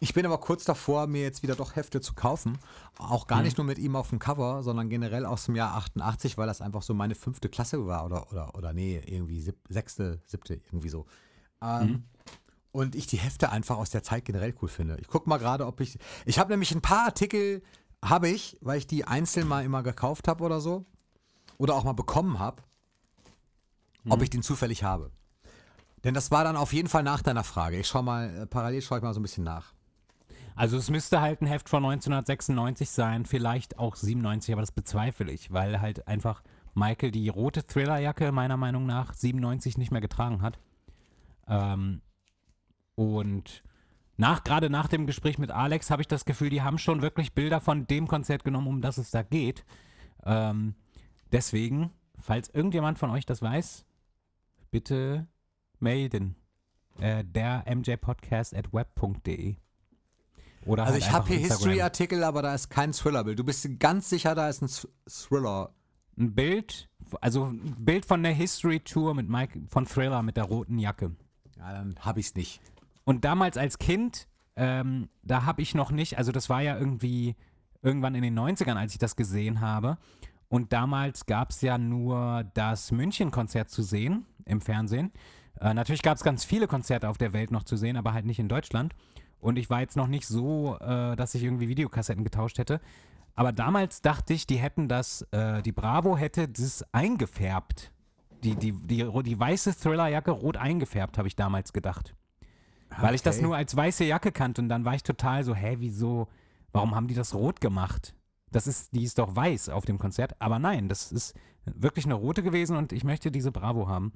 Ich bin aber kurz davor, mir jetzt wieder doch Hefte zu kaufen. Auch gar nicht nur mit ihm auf dem Cover, sondern generell aus dem Jahr 88, weil das einfach so meine fünfte Klasse war oder, oder, oder nee, irgendwie sieb, sechste, siebte, irgendwie so. Ähm, Und ich die Hefte einfach aus der Zeit generell cool finde. Ich guck mal gerade, ob ich. Ich habe nämlich ein paar Artikel, habe ich, weil ich die einzeln mal immer gekauft habe oder so. Oder auch mal bekommen habe ob ich den zufällig habe. Denn das war dann auf jeden Fall nach deiner Frage. Ich schau mal, äh, parallel schaue ich mal so ein bisschen nach. Also es müsste halt ein Heft von 1996 sein, vielleicht auch 97, aber das bezweifle ich, weil halt einfach Michael die rote Thrillerjacke meiner Meinung nach 97 nicht mehr getragen hat. Ähm, und nach, gerade nach dem Gespräch mit Alex habe ich das Gefühl, die haben schon wirklich Bilder von dem Konzert genommen, um das es da geht. Ähm, deswegen, falls irgendjemand von euch das weiß, bitte melden. Äh, der mjpodcast at web.de. Oder Also halt ich habe hier. History-Artikel, aber da ist kein Thriller-Bild. Du bist ganz sicher, da ist ein Th- Thriller. Ein Bild, also ein Bild von der History Tour mit Mike von Thriller mit der roten Jacke. Ja, dann habe ich es nicht. Und damals als Kind, ähm, da habe ich noch nicht, also das war ja irgendwie irgendwann in den 90ern, als ich das gesehen habe. Und damals gab es ja nur das München-Konzert zu sehen im Fernsehen. Äh, natürlich gab es ganz viele Konzerte auf der Welt noch zu sehen, aber halt nicht in Deutschland. Und ich war jetzt noch nicht so, äh, dass ich irgendwie Videokassetten getauscht hätte. Aber damals dachte ich, die hätten das, äh, die Bravo hätte das eingefärbt. Die, die, die, die weiße Thrillerjacke rot eingefärbt, habe ich damals gedacht. Weil ich das Okay. nur als weiße Jacke kannte und dann war ich total so, hä, wieso, warum haben die das rot gemacht? Das ist, die ist doch weiß auf dem Konzert. Aber nein, das ist wirklich eine rote gewesen und ich möchte diese Bravo haben.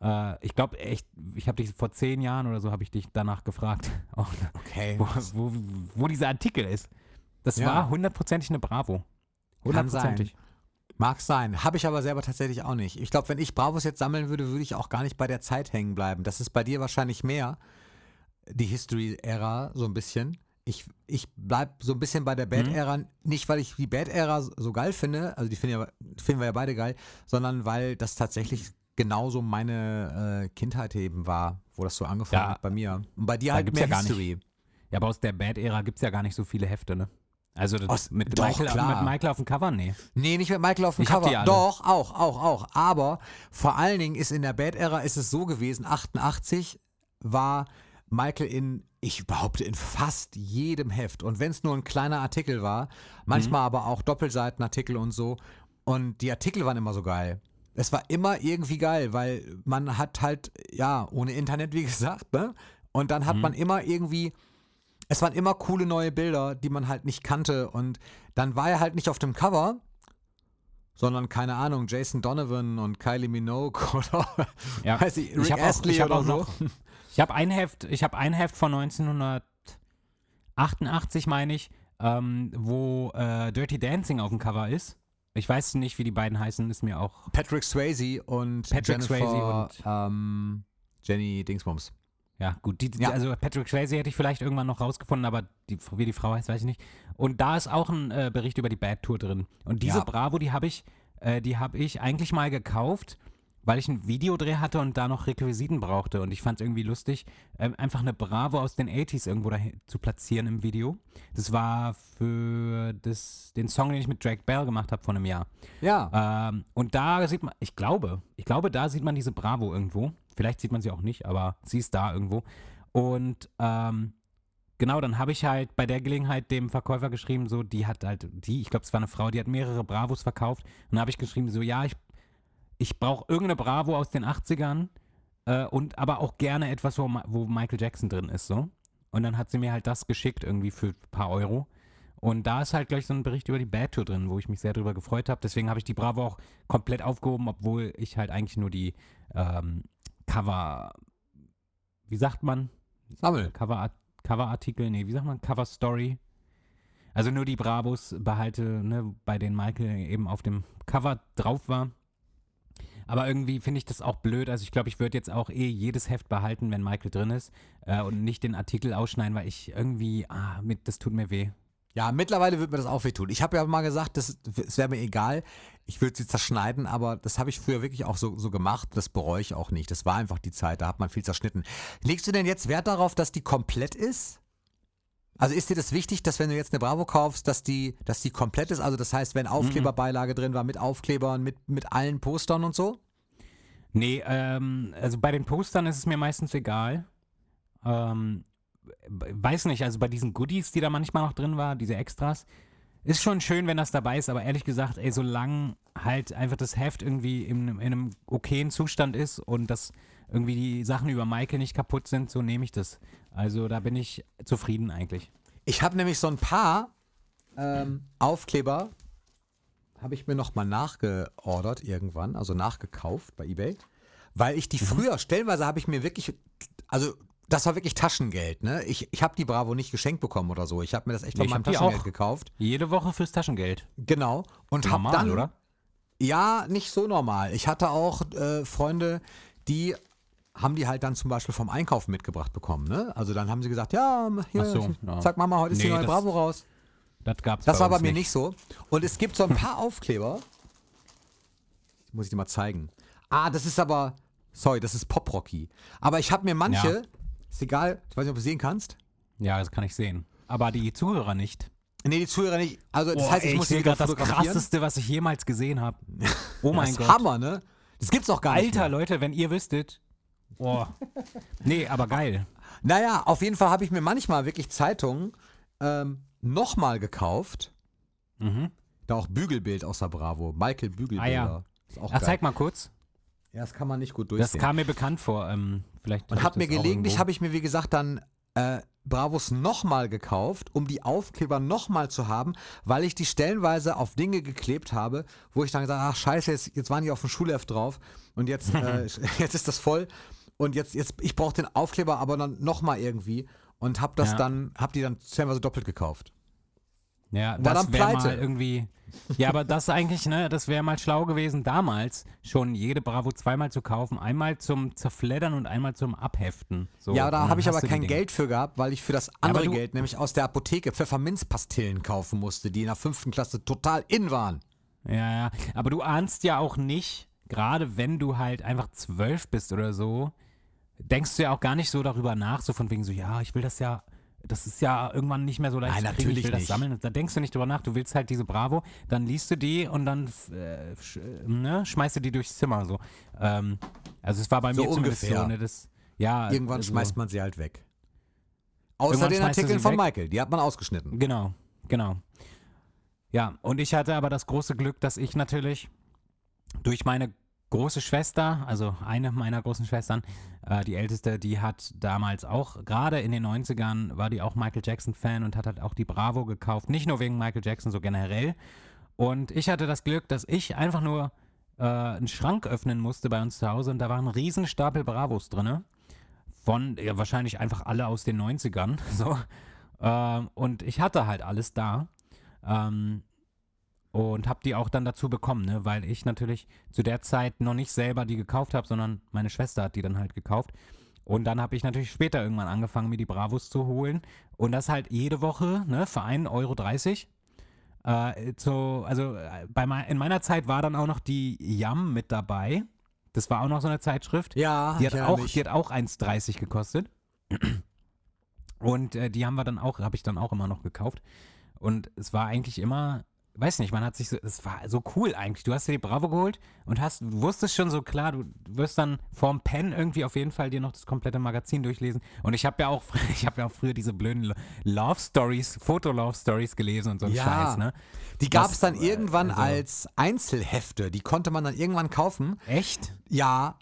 Äh, ich glaube echt, ich habe dich vor zehn Jahren oder so habe ich dich danach gefragt, *laughs* auch, Okay. wo, wo, wo dieser Artikel ist. Das Ja. war hundertprozentig eine Bravo. Hundertprozentig. Mag sein. Habe ich aber selber tatsächlich auch nicht. Ich glaube, wenn ich Bravos jetzt sammeln würde, würde ich auch gar nicht bei der Zeit hängen bleiben. Das ist bei dir wahrscheinlich mehr die History-Ära, so ein bisschen. Ich, ich bleibe so ein bisschen bei der Bad-Ära, nicht weil ich die Bad-Ära so geil finde, also die finden, ja, finden wir ja beide geil, sondern weil das tatsächlich genauso meine äh, Kindheit eben war, wo das so angefangen Ja. hat bei mir. Und bei dir halt gibt's mehr ja gar nicht. History. Ja, aber aus der Bad-Ära gibt es ja gar nicht so viele Hefte, ne? Also das Aus- mit, doch, Michael, klar. mit Michael auf dem Cover, nee. Nee, nicht mit Michael auf dem Ich Cover. Doch, auch, auch, auch. Aber vor allen Dingen ist in der Bad-Ära ist es so gewesen, 88 war Michael in, ich behaupte, in fast jedem Heft. Und wenn es nur ein kleiner Artikel war, manchmal aber auch Doppelseitenartikel und so. Und die Artikel waren immer so geil. Es war immer irgendwie geil, weil man hat halt, ja, ohne Internet, wie *laughs* gesagt, ne? Und dann hat man immer irgendwie, es waren immer coole neue Bilder, die man halt nicht kannte. Und dann war er halt nicht auf dem Cover, sondern keine Ahnung, Jason Donovan und Kylie Minogue *laughs* oder Ja. weiß ich, Rick ich habe auch, Astley ich oder so. noch, *laughs* ich habe ein Heft, ich habe ein Heft von 1988, meine ich, ähm, wo äh, Dirty Dancing auf dem Cover ist. Ich weiß nicht, wie die beiden heißen, ist mir auch. Patrick Swayze und Patrick Jennifer, Swayze und- ähm, Jenny Dingsbums. Ja, gut, die, die, Ja. also Patrick Swayze hätte ich vielleicht irgendwann noch rausgefunden, aber die, wie die Frau heißt, weiß ich nicht. Und da ist auch ein äh, Bericht über die Bad Tour drin. Und diese Ja. Bravo, die habe ich, äh, die habe ich eigentlich mal gekauft, weil ich einen Videodreh hatte und da noch Requisiten brauchte. Und ich fand es irgendwie lustig, ähm, einfach eine Bravo aus den 80s irgendwo dahin zu platzieren im Video. Das war für das, den Song, den ich mit Drake Bell gemacht habe vor einem Jahr. Ja. Ähm, und da sieht man, ich glaube, ich glaube, da sieht man diese Bravo irgendwo. Vielleicht sieht man sie auch nicht, aber sie ist da irgendwo. Und ähm, genau, dann habe ich halt bei der Gelegenheit dem Verkäufer geschrieben, so, die hat halt, die, ich glaube, es war eine Frau, die hat mehrere Bravos verkauft. Und dann habe ich geschrieben, so, ja, ich, ich brauche irgendeine Bravo aus den 80ern äh, und aber auch gerne etwas, wo, wo Michael Jackson drin ist, so. Und dann hat sie mir halt das geschickt, irgendwie für ein paar Euro. Und da ist halt gleich so ein Bericht über die Bad Tour drin, wo ich mich sehr drüber gefreut habe. Deswegen habe ich die Bravo auch komplett aufgehoben, obwohl ich halt eigentlich nur die ähm, Cover, wie sagt man? Sammel. Cover, Coverartikel, nee, wie sagt man? Cover Story. Also nur die Bravos behalte, ne, bei denen Michael eben auf dem Cover drauf war. Aber irgendwie finde ich das auch blöd. Also ich glaube, ich würde jetzt auch eh jedes Heft behalten, wenn Michael drin ist äh, und nicht den Artikel ausschneiden, weil ich irgendwie, ah, mit, das tut mir weh. Ja, mittlerweile wird mir das auch wehtun. Ich habe ja mal gesagt, das, es wäre mir egal. Ich würde sie zerschneiden, aber das habe ich früher wirklich auch so, so gemacht. Das bereue ich auch nicht. Das war einfach die Zeit, da hat man viel zerschnitten. Legst du denn jetzt Wert darauf, dass die komplett ist? Also ist dir das wichtig, dass wenn du jetzt eine Bravo kaufst, dass die, dass die komplett ist? Also das heißt, wenn Aufkleberbeilage drin war, mit Aufklebern, mit, mit allen Postern und so? Nee, ähm, also bei den Postern ist es mir meistens egal. Ähm, weiß nicht, also bei diesen Goodies, die da manchmal noch drin war, diese Extras, ist schon schön, wenn das dabei ist, aber ehrlich gesagt, ey, solange halt einfach das Heft irgendwie in, in einem okayen Zustand ist und dass irgendwie die Sachen über Michael nicht kaputt sind, so nehme ich das. Also da bin ich zufrieden eigentlich. Ich habe nämlich so ein paar ähm, Aufkleber, habe ich mir nochmal nachgeordert irgendwann, also nachgekauft bei eBay, weil ich die Mhm. früher, stellenweise habe ich mir wirklich, also das war wirklich Taschengeld, ne? Ich, ich habe die Bravo nicht geschenkt bekommen oder so. Ich habe mir das echt von ich meinem Taschengeld gekauft. Jede Woche fürs Taschengeld. Genau. Und habe Normal, dann, oder? Ja, nicht so normal. Ich hatte auch äh, Freunde, die haben die halt dann zum Beispiel vom Einkaufen mitgebracht bekommen, ne? Also dann haben sie gesagt, ja, hier, so, ja. sag Mama, heute ist die Nee, neue das- Bravo raus. Das gab's Das bei war bei mir nicht so. Und es gibt so ein paar Aufkleber. Muss ich dir mal zeigen. Ah, das ist aber. Sorry, das ist Pop Rocky. Aber ich habe mir manche. Ja. Ist egal, ich weiß nicht, ob du sehen kannst. Ja, das kann ich sehen. Aber die Zuhörer nicht. Nee, die Zuhörer nicht. Also, das Boah, heißt, ich ey, muss die sehe wieder das krasseste, was ich jemals gesehen habe. Oh *laughs* mein das ist Gott. Hammer, ne? Das gibt's auch gar nicht. Alter. Leute, wenn ihr wüsstet. Boah. *laughs* Nee, aber geil. Naja, auf jeden Fall habe ich mir manchmal wirklich Zeitungen ähm, nochmal gekauft. Mhm. Da auch Bügelbild aus der Bravo. Michael Bügelbilder. Ah, ja. Geil. zeig mal kurz. Ja, das kann man nicht gut Das durchsehen. kam mir bekannt vor. Ähm, vielleicht Und hab mir gelegentlich, habe ich mir wie gesagt dann äh, Bravos nochmal gekauft, um die Aufkleber nochmal zu haben, weil ich die stellenweise auf Dinge geklebt habe, wo ich dann gesagt habe, ach scheiße, jetzt, jetzt waren die auf dem Schulheft drauf und jetzt, *laughs* äh, *laughs* jetzt ist das voll und jetzt, jetzt ich brauche den Aufkleber aber dann nochmal irgendwie und hab das Ja. dann, hab die dann stellenweise doppelt gekauft. Ja, War das dann wäre pleite. mal irgendwie. Ja, aber das eigentlich, ne, das wäre mal schlau gewesen, damals schon jede Bravo zweimal zu kaufen. Einmal zum Zerfleddern und einmal zum Abheften. So, ja, da habe ich aber kein. Geld für gehabt, weil ich für das andere du- Geld, nämlich aus der Apotheke, Pfefferminzpastillen kaufen musste, die in der fünften Klasse total in waren. Ja, ja. Aber du ahnst ja auch nicht, gerade wenn du halt einfach zwölf bist oder so, denkst du ja auch gar nicht so darüber nach, so von wegen so, ja, ich will das ja, das ist ja irgendwann nicht mehr so leicht Nein, zu kriegen, natürlich ich will das nicht. sammeln. Da denkst du nicht drüber nach, du willst halt diese Bravo, dann liest du die und dann äh, sch, ne, schmeißt du die durchs Zimmer so. Ähm, also es war bei So mir zumindest ungefähr. so, ne, das, ja. Irgendwann also, schmeißt man sie halt weg. Außer den Artikeln von weg. Michael, die hat man ausgeschnitten. Genau, genau. Ja, und ich hatte aber das große Glück, dass ich natürlich durch meine große Schwester, also eine meiner großen Schwestern, äh, die älteste, die hat damals auch, gerade in den 90ern, war die auch Michael Jackson-Fan und hat halt auch die Bravo gekauft. Nicht nur wegen Michael Jackson, so generell. Und ich hatte das Glück, dass ich einfach nur äh, einen Schrank öffnen musste bei uns zu Hause und da war ein riesen Stapel Bravos drinne. Von, ja, wahrscheinlich einfach alle aus den 90ern. *laughs* So. Ähm, und ich hatte halt alles da. Ähm, und habe die auch dann dazu bekommen, ne? weil ich natürlich zu der Zeit noch nicht selber die gekauft habe, sondern meine Schwester hat die dann halt gekauft. Und dann habe ich natürlich später irgendwann angefangen, mir die Bravos zu holen. Und das halt jede Woche, ne, für 1,30 Euro. Äh, zu, also äh, bei mei- in meiner Zeit war dann auch noch die Yam mit dabei. Das war auch noch so eine Zeitschrift. Ja, Die hat, auch, mich. die hat auch 1,30 gekostet. Und äh, die haben wir dann auch, habe ich dann auch immer noch gekauft. Und es war eigentlich immer, weiß nicht, man hat sich so, es war so cool eigentlich. Du hast dir die Bravo geholt und hast, du wusstest schon so klar, du wirst dann vorm Pen irgendwie auf jeden Fall dir noch das komplette Magazin durchlesen. Und ich habe ja auch, *laughs* ich habe ja auch früher diese blöden Lo- Love Stories, Foto-Love Stories gelesen und so ein Ja. Scheiß, ne? Die gab es dann äh, irgendwann also- als Einzelhefte. Die konnte man dann irgendwann kaufen. Echt? Ja,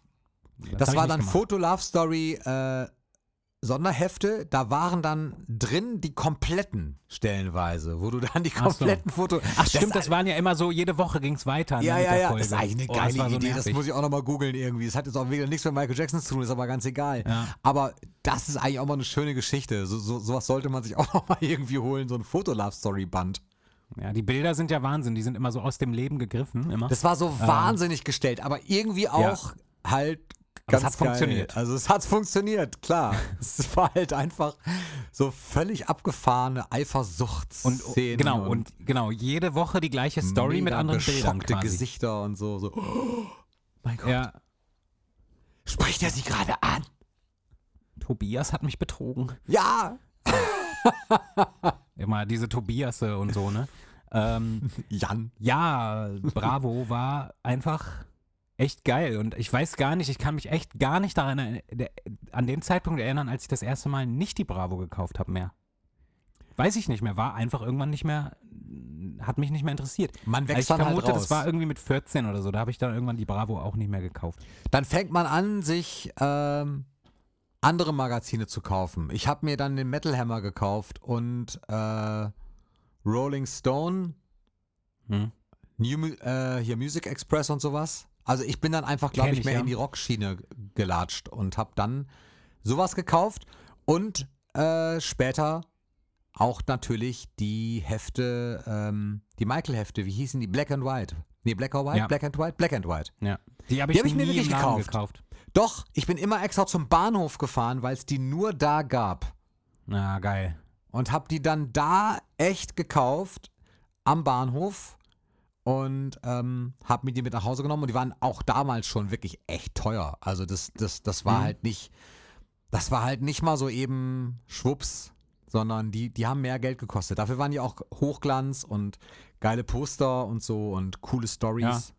das ich war dann gemacht. Foto Love Story äh, Sonderhefte. Da waren dann drin die kompletten stellenweise, wo du dann die Ach so. kompletten Foto. Ach stimmt, das waren ja immer so, jede Woche ging es weiter. Ja, ne, ja, ja. Das ist eigentlich eine Oh, geile so Idee. Das nervig. muss ich auch nochmal googeln irgendwie. Das hat jetzt auch wieder nichts mit Michael Jackson zu tun, ist aber ganz egal. Ja. Aber das ist eigentlich auch mal eine schöne Geschichte. So, so, sowas sollte man sich auch *laughs* nochmal irgendwie holen, so ein Foto-Love-Story-Band. Ja, die Bilder sind ja Wahnsinn, die sind immer so aus dem Leben gegriffen, immer. Das war so wahnsinnig gestellt, aber irgendwie auch halt Aber es ganz hat geil. funktioniert. Also es hat funktioniert, klar. *laughs* es war halt einfach so völlig abgefahrene und Eifersuchtsszenen. genau, und genau, jede Woche die gleiche Story mit anderen Bildern quasi. Gesichter und so. so. Oh, *gasps* mein Gott. Ja, Spricht er sie gerade an? Tobias hat mich betrogen. Ja! *laughs* Immer diese Tobiasse und so, ne? Ähm, *laughs* Jan. ja, Bravo war einfach echt geil und ich weiß gar nicht, ich kann mich echt gar nicht daran an den Zeitpunkt erinnern, als ich das erste Mal nicht die Bravo gekauft habe mehr. Weiß ich nicht mehr, war einfach irgendwann nicht mehr, hat mich nicht mehr interessiert. Man Also wächst ich dann halt vermute, raus. das war irgendwie mit 14 oder so, da habe ich dann irgendwann die Bravo auch nicht mehr gekauft. Dann fängt man an, sich ähm, andere Magazine zu kaufen. Ich habe mir dann den Metal Hammer gekauft und äh, Rolling Stone, Hm? New, äh, hier Music Express und sowas. Also ich bin dann einfach, glaube ich, ich, mehr ja. in die Rockschiene gelatscht und habe dann sowas gekauft und äh, später auch natürlich die Hefte, ähm, die Michael-Hefte, wie hießen die? Black and White. Nee, Black or White? Ja. Black and White? Black and White. Ja. Die habe ich, hab ich mir wirklich gekauft. gekauft. Doch, ich bin immer extra zum Bahnhof gefahren, weil es die nur da gab. Na, geil. Und habe die dann da echt gekauft am Bahnhof und ähm, habe mir die mit nach Hause genommen. Und die waren auch damals schon wirklich echt teuer. Also das, das, das war Mhm. halt nicht, das war halt nicht mal so eben Schwupps, sondern die, die haben mehr Geld gekostet. Dafür waren die auch Hochglanz und geile Poster und so und coole Stories.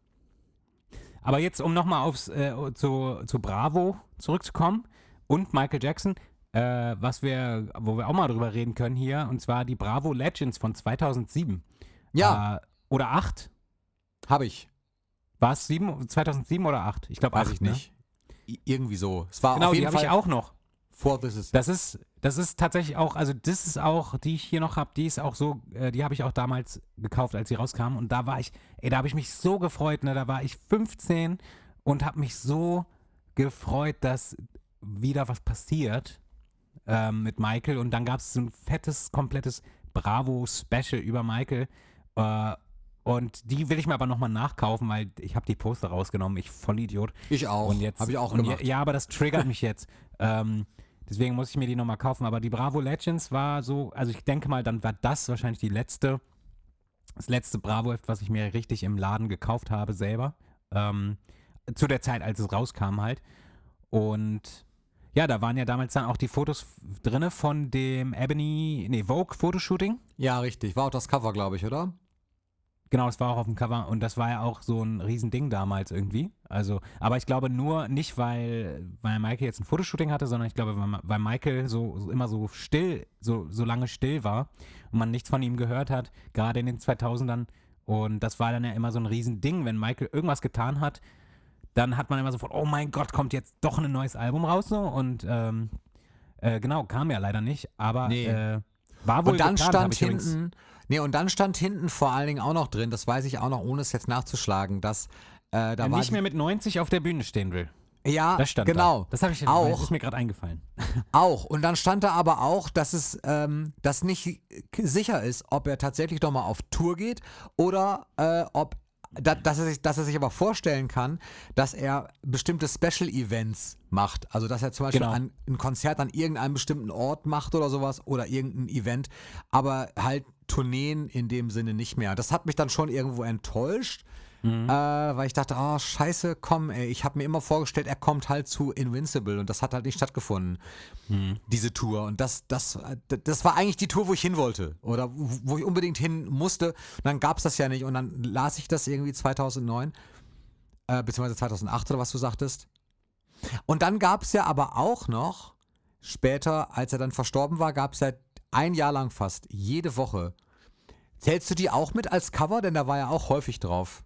Aber jetzt, um nochmal aufs äh, zu, zu Bravo zurückzukommen und Michael Jackson, äh, was wir, wo wir auch mal drüber reden können hier, und zwar die Bravo Legends von 2007. Ja, Äh, oder 8. habe ich. War es 7, 2007 oder 8? Ich glaube 8. Weiß ich ne? nicht. I- Irgendwie so. Es war Genau, auf die jeden habe Fall ich auch noch. vor This Is Das ist, das ist tatsächlich auch, also das ist auch, die ich hier noch habe, die ist auch so, äh, die habe ich auch damals gekauft, als sie rauskam. Und da war ich, ey, da habe ich mich so gefreut, ne? Da war ich 15 und habe mich so gefreut, dass wieder was passiert ähm, mit Michael. Und dann gab es so ein fettes, komplettes Bravo-Special über Michael. Äh, und die will ich mir aber nochmal nachkaufen, weil ich habe die Poster rausgenommen, ich Vollidiot. Ich auch. Und jetzt, Habe ich auch gemacht. Ja, aber das triggert mich jetzt. *laughs* Ähm, deswegen muss ich mir die nochmal kaufen. Aber die Bravo Legends war so, also ich denke mal, dann war das wahrscheinlich die letzte, das letzte Bravo-Heft, was ich mir richtig im Laden gekauft habe, selber. Ähm, zu der Zeit, als es rauskam halt. Und ja, da waren ja damals dann auch die Fotos drinne von dem Ebony, nee, Vogue Fotoshooting. Ja, richtig. War auch das Cover, glaube ich, oder? Genau, es war auch auf dem Cover und das war ja auch so ein Riesending damals irgendwie. Also, aber ich glaube nur nicht, weil, weil Michael jetzt ein Fotoshooting hatte, sondern ich glaube, weil, weil Michael so, so immer so still, so, so lange still war und man nichts von ihm gehört hat, gerade in den 2000ern. Und das war dann ja immer so ein Riesending, wenn Michael irgendwas getan hat, dann hat man immer sofort, oh mein Gott, kommt jetzt doch ein neues Album raus so und ähm, äh, genau, kam ja leider nicht, aber Nee. äh, war wohl Und dann hab stand ich übrigens- hinten, nee, und dann stand hinten vor allen Dingen auch noch drin, das weiß ich auch noch, ohne es jetzt nachzuschlagen, dass äh, da er war nicht mehr mit 90 auf der Bühne stehen will. ja, Das stand genau, da. Das habe ich Auch. Das ist mir gerade eingefallen. *laughs* auch. Und dann stand da aber auch, dass es ähm, dass nicht sicher ist, ob er tatsächlich nochmal auf Tour geht oder äh, ob da, dass, er sich, dass er sich aber vorstellen kann, dass er bestimmte Special Events macht. Also dass er zum Beispiel Genau. ein, ein Konzert an irgendeinem bestimmten Ort macht oder sowas oder irgendein Event, aber halt Tourneen in dem Sinne nicht mehr. Das hat mich dann schon irgendwo enttäuscht, äh, weil ich dachte, oh, scheiße, komm, ey, ich habe mir immer vorgestellt, er kommt halt zu Invincible und das hat halt nicht stattgefunden, diese Tour. Und das, das, das war eigentlich die Tour, wo ich hin wollte oder wo wo ich unbedingt hin musste. Und dann gab es das ja nicht und dann las ich das irgendwie 2009, äh, beziehungsweise 2008 oder was du sagtest. Und dann gab es ja aber auch noch, später, als er dann verstorben war, gab es ja ein Jahr lang fast, jede Woche. Zählst du die auch mit als Cover? Denn da war ja auch häufig drauf.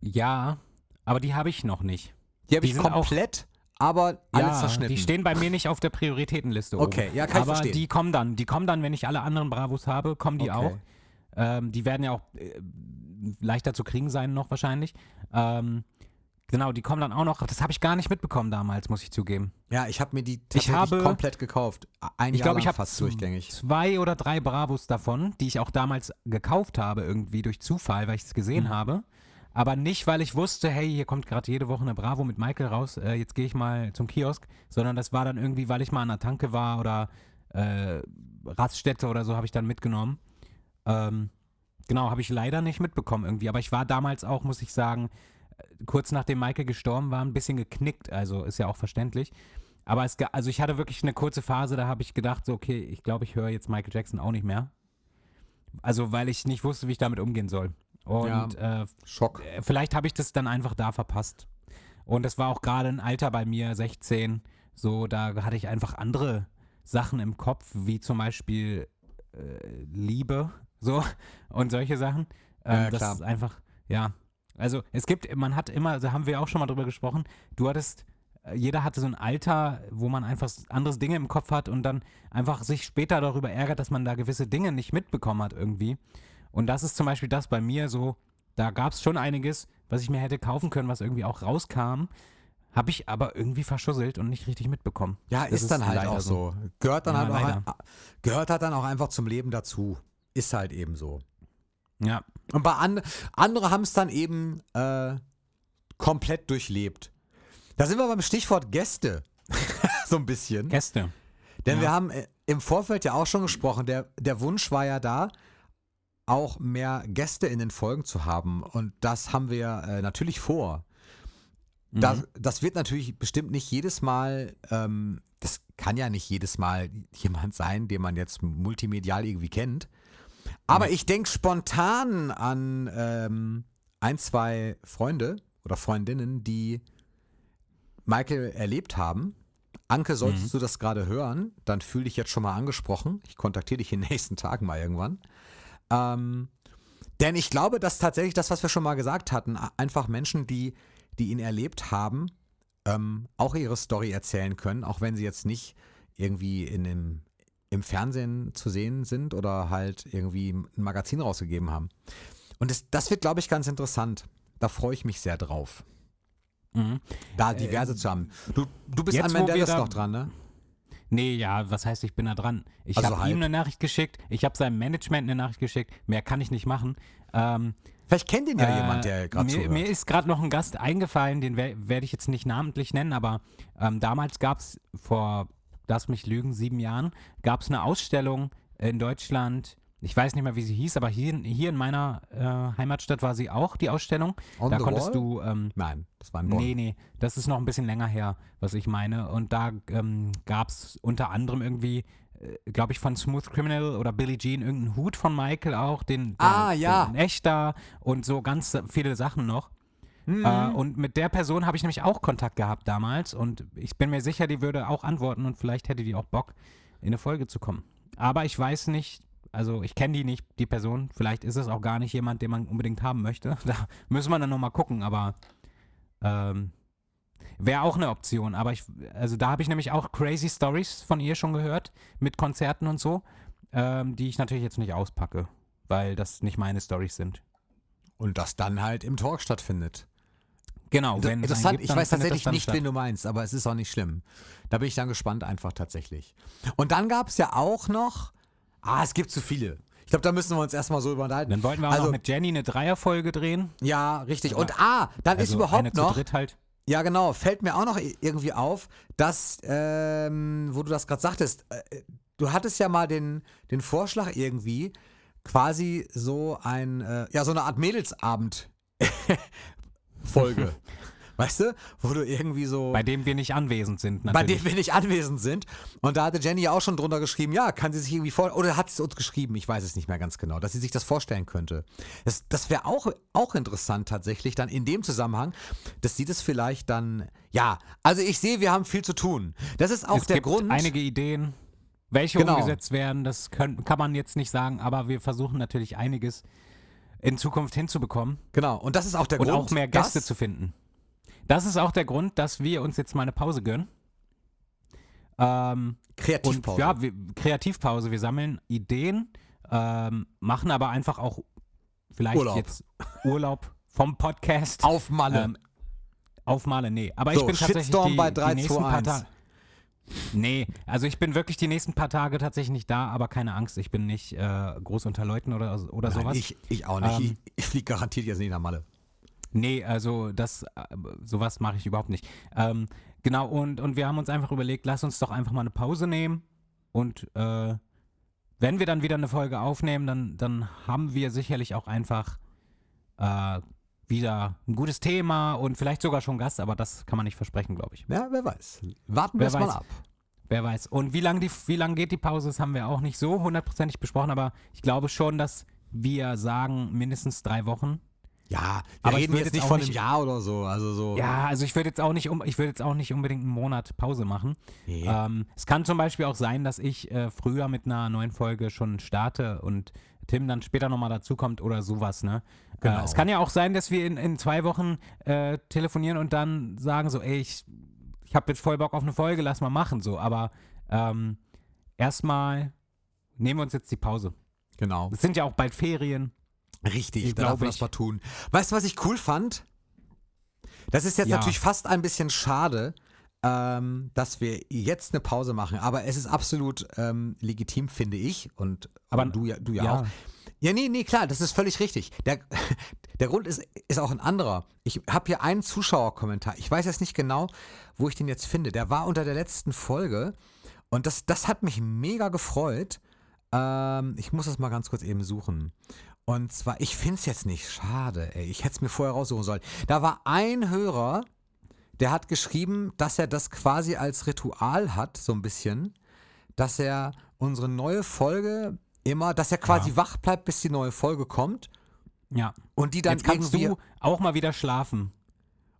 Ja, aber die habe ich noch nicht. Die habe ich auch- komplett, aber alles ja, zerschnitten. Die stehen bei mir nicht auf der Prioritätenliste Okay, oben. ja, kann ich Aber die kommen dann. Die kommen dann, wenn ich alle anderen Bravos habe, kommen die Okay. auch. Ähm, die werden ja auch äh, leichter zu kriegen sein noch wahrscheinlich. Ähm, genau, die kommen dann auch noch. Das habe ich gar nicht mitbekommen damals, muss ich zugeben. ja, ich habe mir die tatsächlich habe- komplett gekauft. Ein Ich Jahr glaube, ich habe fast durchgängig. zwei oder drei Bravos davon, die ich auch damals gekauft habe, irgendwie durch Zufall, weil ich es gesehen Mhm. habe. Aber nicht, weil ich wusste, hey, hier kommt gerade jede Woche eine Bravo mit Michael raus, äh, jetzt gehe ich mal zum Kiosk, sondern das war dann irgendwie, weil ich mal an der Tanke war oder äh, Raststätte oder so, habe ich dann mitgenommen. Ähm, genau, habe ich leider nicht mitbekommen irgendwie. Aber ich war damals auch, muss ich sagen, kurz nachdem Michael gestorben war, ein bisschen geknickt. Also ist ja auch verständlich. Aber es, also ich hatte wirklich eine kurze Phase, da habe ich gedacht, so, okay, ich glaube, ich höre jetzt Michael Jackson auch nicht mehr. Also, weil ich nicht wusste, wie ich damit umgehen soll. Und äh, Schock. äh, vielleicht habe ich das dann einfach da verpasst. Und das war auch gerade ein Alter bei mir, 16, so, da hatte ich einfach andere Sachen im Kopf, wie zum Beispiel äh, Liebe, so, *laughs* und solche Sachen. Ähm, Ja, ja, das ist einfach, ja. Also es gibt, man hat immer, da haben wir auch schon mal drüber gesprochen, du hattest, äh, jeder hatte so ein Alter, wo man einfach anderes Dinge im Kopf hat und dann einfach sich später darüber ärgert, dass man da gewisse Dinge nicht mitbekommen hat irgendwie. Und das ist zum Beispiel das bei mir so, da gab es schon einiges, was ich mir hätte kaufen können, was irgendwie auch rauskam, habe ich aber irgendwie verschusselt und nicht richtig mitbekommen. Ja, Das ist, dann halt auch so. Gehört dann Ja, halt auch, gehört halt dann auch einfach zum Leben dazu. Ist halt eben so. Ja, Und bei an, andere haben es dann eben äh, komplett durchlebt. Da sind wir beim Stichwort Gäste. *laughs* so ein bisschen. Gäste. Denn Ja. wir haben äh, im Vorfeld ja auch schon gesprochen, der, der Wunsch war ja da, auch mehr Gäste in den Folgen zu haben. Und das haben wir äh, natürlich vor. Mhm. Das, das wird natürlich bestimmt nicht jedes Mal, ähm, das kann ja nicht jedes Mal jemand sein, den man jetzt multimedial irgendwie kennt. Aber ich denke spontan an ähm, ein, zwei Freunde oder Freundinnen, die Michael erlebt haben. Anke, solltest du das gerade hören, dann fühl dich jetzt schon mal angesprochen. Ich kontaktiere dich in den *laughs* nächsten Tagen mal irgendwann. Ähm, denn ich glaube, dass tatsächlich das, was wir schon mal gesagt hatten, einfach Menschen, die, die ihn erlebt haben, ähm, auch ihre Story erzählen können, auch wenn sie jetzt nicht irgendwie in dem, im Fernsehen zu sehen sind oder halt irgendwie ein Magazin rausgegeben haben. Und das, das wird, glaube ich, ganz interessant. Da freue ich mich sehr drauf, Mhm. da diverse zu haben. Du, du bist jetzt, an da- noch dran, ne? Nee, ja, was heißt, ich bin da dran? Ich Also habe ihm eine Nachricht geschickt, ich habe seinem Management eine Nachricht geschickt, mehr kann ich nicht machen. Ähm, Vielleicht kennt ihn ja Äh, jemand, der gerade mir, mir ist gerade noch ein Gast eingefallen, den wer- werde ich jetzt nicht namentlich nennen, aber ähm, damals gab es vor, lass mich lügen, sieben Jahren, gab es eine Ausstellung in Deutschland. Ich weiß nicht mehr, wie sie hieß, aber hier, in- hier in meiner äh, Heimatstadt war sie auch, die Ausstellung. On da konntest Wall? du, ähm, Nein, das war ein Bonn. nee, nee, das ist noch ein bisschen länger her, was ich meine. Und da ähm, gab es unter anderem irgendwie, äh, glaube ich, von Smooth Criminal oder Billie Jean irgendeinen Hut von Michael auch, den, der, Ah, ja. der in echt da und so ganz viele Sachen noch. Mhm. Äh, und mit der Person habe ich nämlich auch Kontakt gehabt damals und ich bin mir sicher, die würde auch antworten und vielleicht hätte die auch Bock, in eine Folge zu kommen. Aber ich weiß nicht, also ich kenne die nicht, die Person. Vielleicht ist es auch gar nicht jemand, den man unbedingt haben möchte. *laughs* Da müssen wir dann nochmal gucken, aber ähm, wäre auch eine Option. Aber ich, also da habe ich nämlich auch crazy Stories von ihr schon gehört, mit Konzerten und so, ähm, die ich natürlich jetzt nicht auspacke, weil das nicht meine Stories sind. Und das dann halt im Talk stattfindet. Genau, wenn Interessant, gibt, ich weiß tatsächlich nicht, statt. wen du meinst, aber es ist auch nicht schlimm. Da bin ich dann gespannt einfach tatsächlich. Und dann gab es ja auch noch, ah, es gibt zu viele. Ich glaube, da müssen wir uns erstmal so über unterhalten. Dann wollten wir auch also, noch mit Jenny eine Dreierfolge drehen. Ja, richtig. Und ah, dann ist Also überhaupt eine zu noch, dritt halt. ja genau, fällt mir auch noch irgendwie auf, dass, ähm, wo du das gerade sagtest, äh, du hattest ja mal den, den Vorschlag irgendwie, quasi so ein, äh, ja, so eine Art Mädelsabend *laughs* Folge. *laughs* weißt du? Wo du irgendwie so. Bei dem wir nicht anwesend sind, bei natürlich. dem wir nicht anwesend sind. Und da hatte Jenny ja auch schon drunter geschrieben, ja, kann sie sich irgendwie vor oder hat sie uns geschrieben, ich weiß es nicht mehr ganz genau, dass sie sich das vorstellen könnte. Das, das wäre auch, auch interessant tatsächlich dann in dem Zusammenhang, dass sie das vielleicht dann, ja, also ich sehe, wir haben viel zu tun. Das ist auch es der gibt Grund. einige Ideen, welche Genau. umgesetzt werden, das können, kann man jetzt nicht sagen, aber wir versuchen natürlich einiges in Zukunft hinzubekommen genau, und das ist auch der und Grund. auch mehr Gäste zu finden. Das ist auch der Grund, dass wir uns jetzt mal eine Pause gönnen. Ähm, und Kreativpause. ja, wir, Kreativpause. Wir sammeln Ideen, ähm, machen aber einfach auch vielleicht Urlaub. jetzt Urlaub vom Podcast. Auf Malle. Ähm, auf Male, nee. Aber So, ich bin tatsächlich Shitstorm die, bei die nächsten paar 321. Tage. Nee, also ich bin wirklich die nächsten paar Tage tatsächlich nicht da, aber keine Angst, ich bin nicht äh, groß unter Leuten oder, oder Nein, sowas. ich, ich auch nicht. Ähm, ich ich fliege garantiert jetzt nicht nach Malle. Nee, also das, äh, sowas mache ich überhaupt nicht. Ähm, genau, und, und wir haben uns einfach überlegt, lass uns doch einfach mal eine Pause nehmen. Und äh, wenn wir dann wieder eine Folge aufnehmen, dann, dann haben wir sicherlich auch einfach äh, wieder ein gutes Thema und vielleicht sogar schon Gast, aber das kann man nicht versprechen, glaube ich. Ja, wer weiß. Warten wir es mal ab. Wer weiß. Und wie lange wie lang geht die Pause, das haben wir auch nicht so hundertprozentig besprochen, aber ich glaube schon, dass wir sagen, mindestens drei Wochen. Ja, wir Aber ich reden würde jetzt nicht von einem nicht- Jahr oder so. Also so. Ja, also ich würde jetzt auch nicht um, ich würde jetzt auch nicht unbedingt einen Monat Pause machen. Nee. Ähm, es kann zum Beispiel auch sein, dass ich äh, früher mit einer neuen Folge schon starte und Tim dann später nochmal dazukommt oder sowas, ne? Genau. Äh, es kann ja auch sein, dass wir in, in zwei Wochen äh, telefonieren und dann sagen so, ey, ich, ich habe jetzt voll Bock auf eine Folge, lass mal machen, so. Aber ähm, erstmal nehmen wir uns jetzt die Pause. Genau. Es sind ja auch bald Ferien. Richtig, Ich glaube, das mal tun. Weißt du, was ich cool fand? Das ist jetzt Ja. natürlich fast ein bisschen schade, ähm, dass wir jetzt eine Pause machen, aber es ist absolut ähm, legitim, finde ich. Und Aber- aber du ja, du ja, ja. auch. Ja, nee, nee, klar, das ist völlig richtig. Der, *laughs* der Grund ist, ist auch ein anderer. Ich habe hier einen Zuschauerkommentar. Ich weiß jetzt nicht genau, wo ich den jetzt finde. Der war unter der letzten Folge und das, das hat mich mega gefreut. Ähm, ich muss das mal ganz kurz eben suchen. Und zwar, ich finde es jetzt nicht schade, ey. Ich hätte es mir vorher raussuchen sollen. Da war ein Hörer, der hat geschrieben, dass er das quasi als Ritual hat, so ein bisschen, dass er unsere neue Folge immer, dass er quasi Ja. wach bleibt, bis die neue Folge kommt Ja. und die dann Jetzt kannst du auch mal wieder schlafen.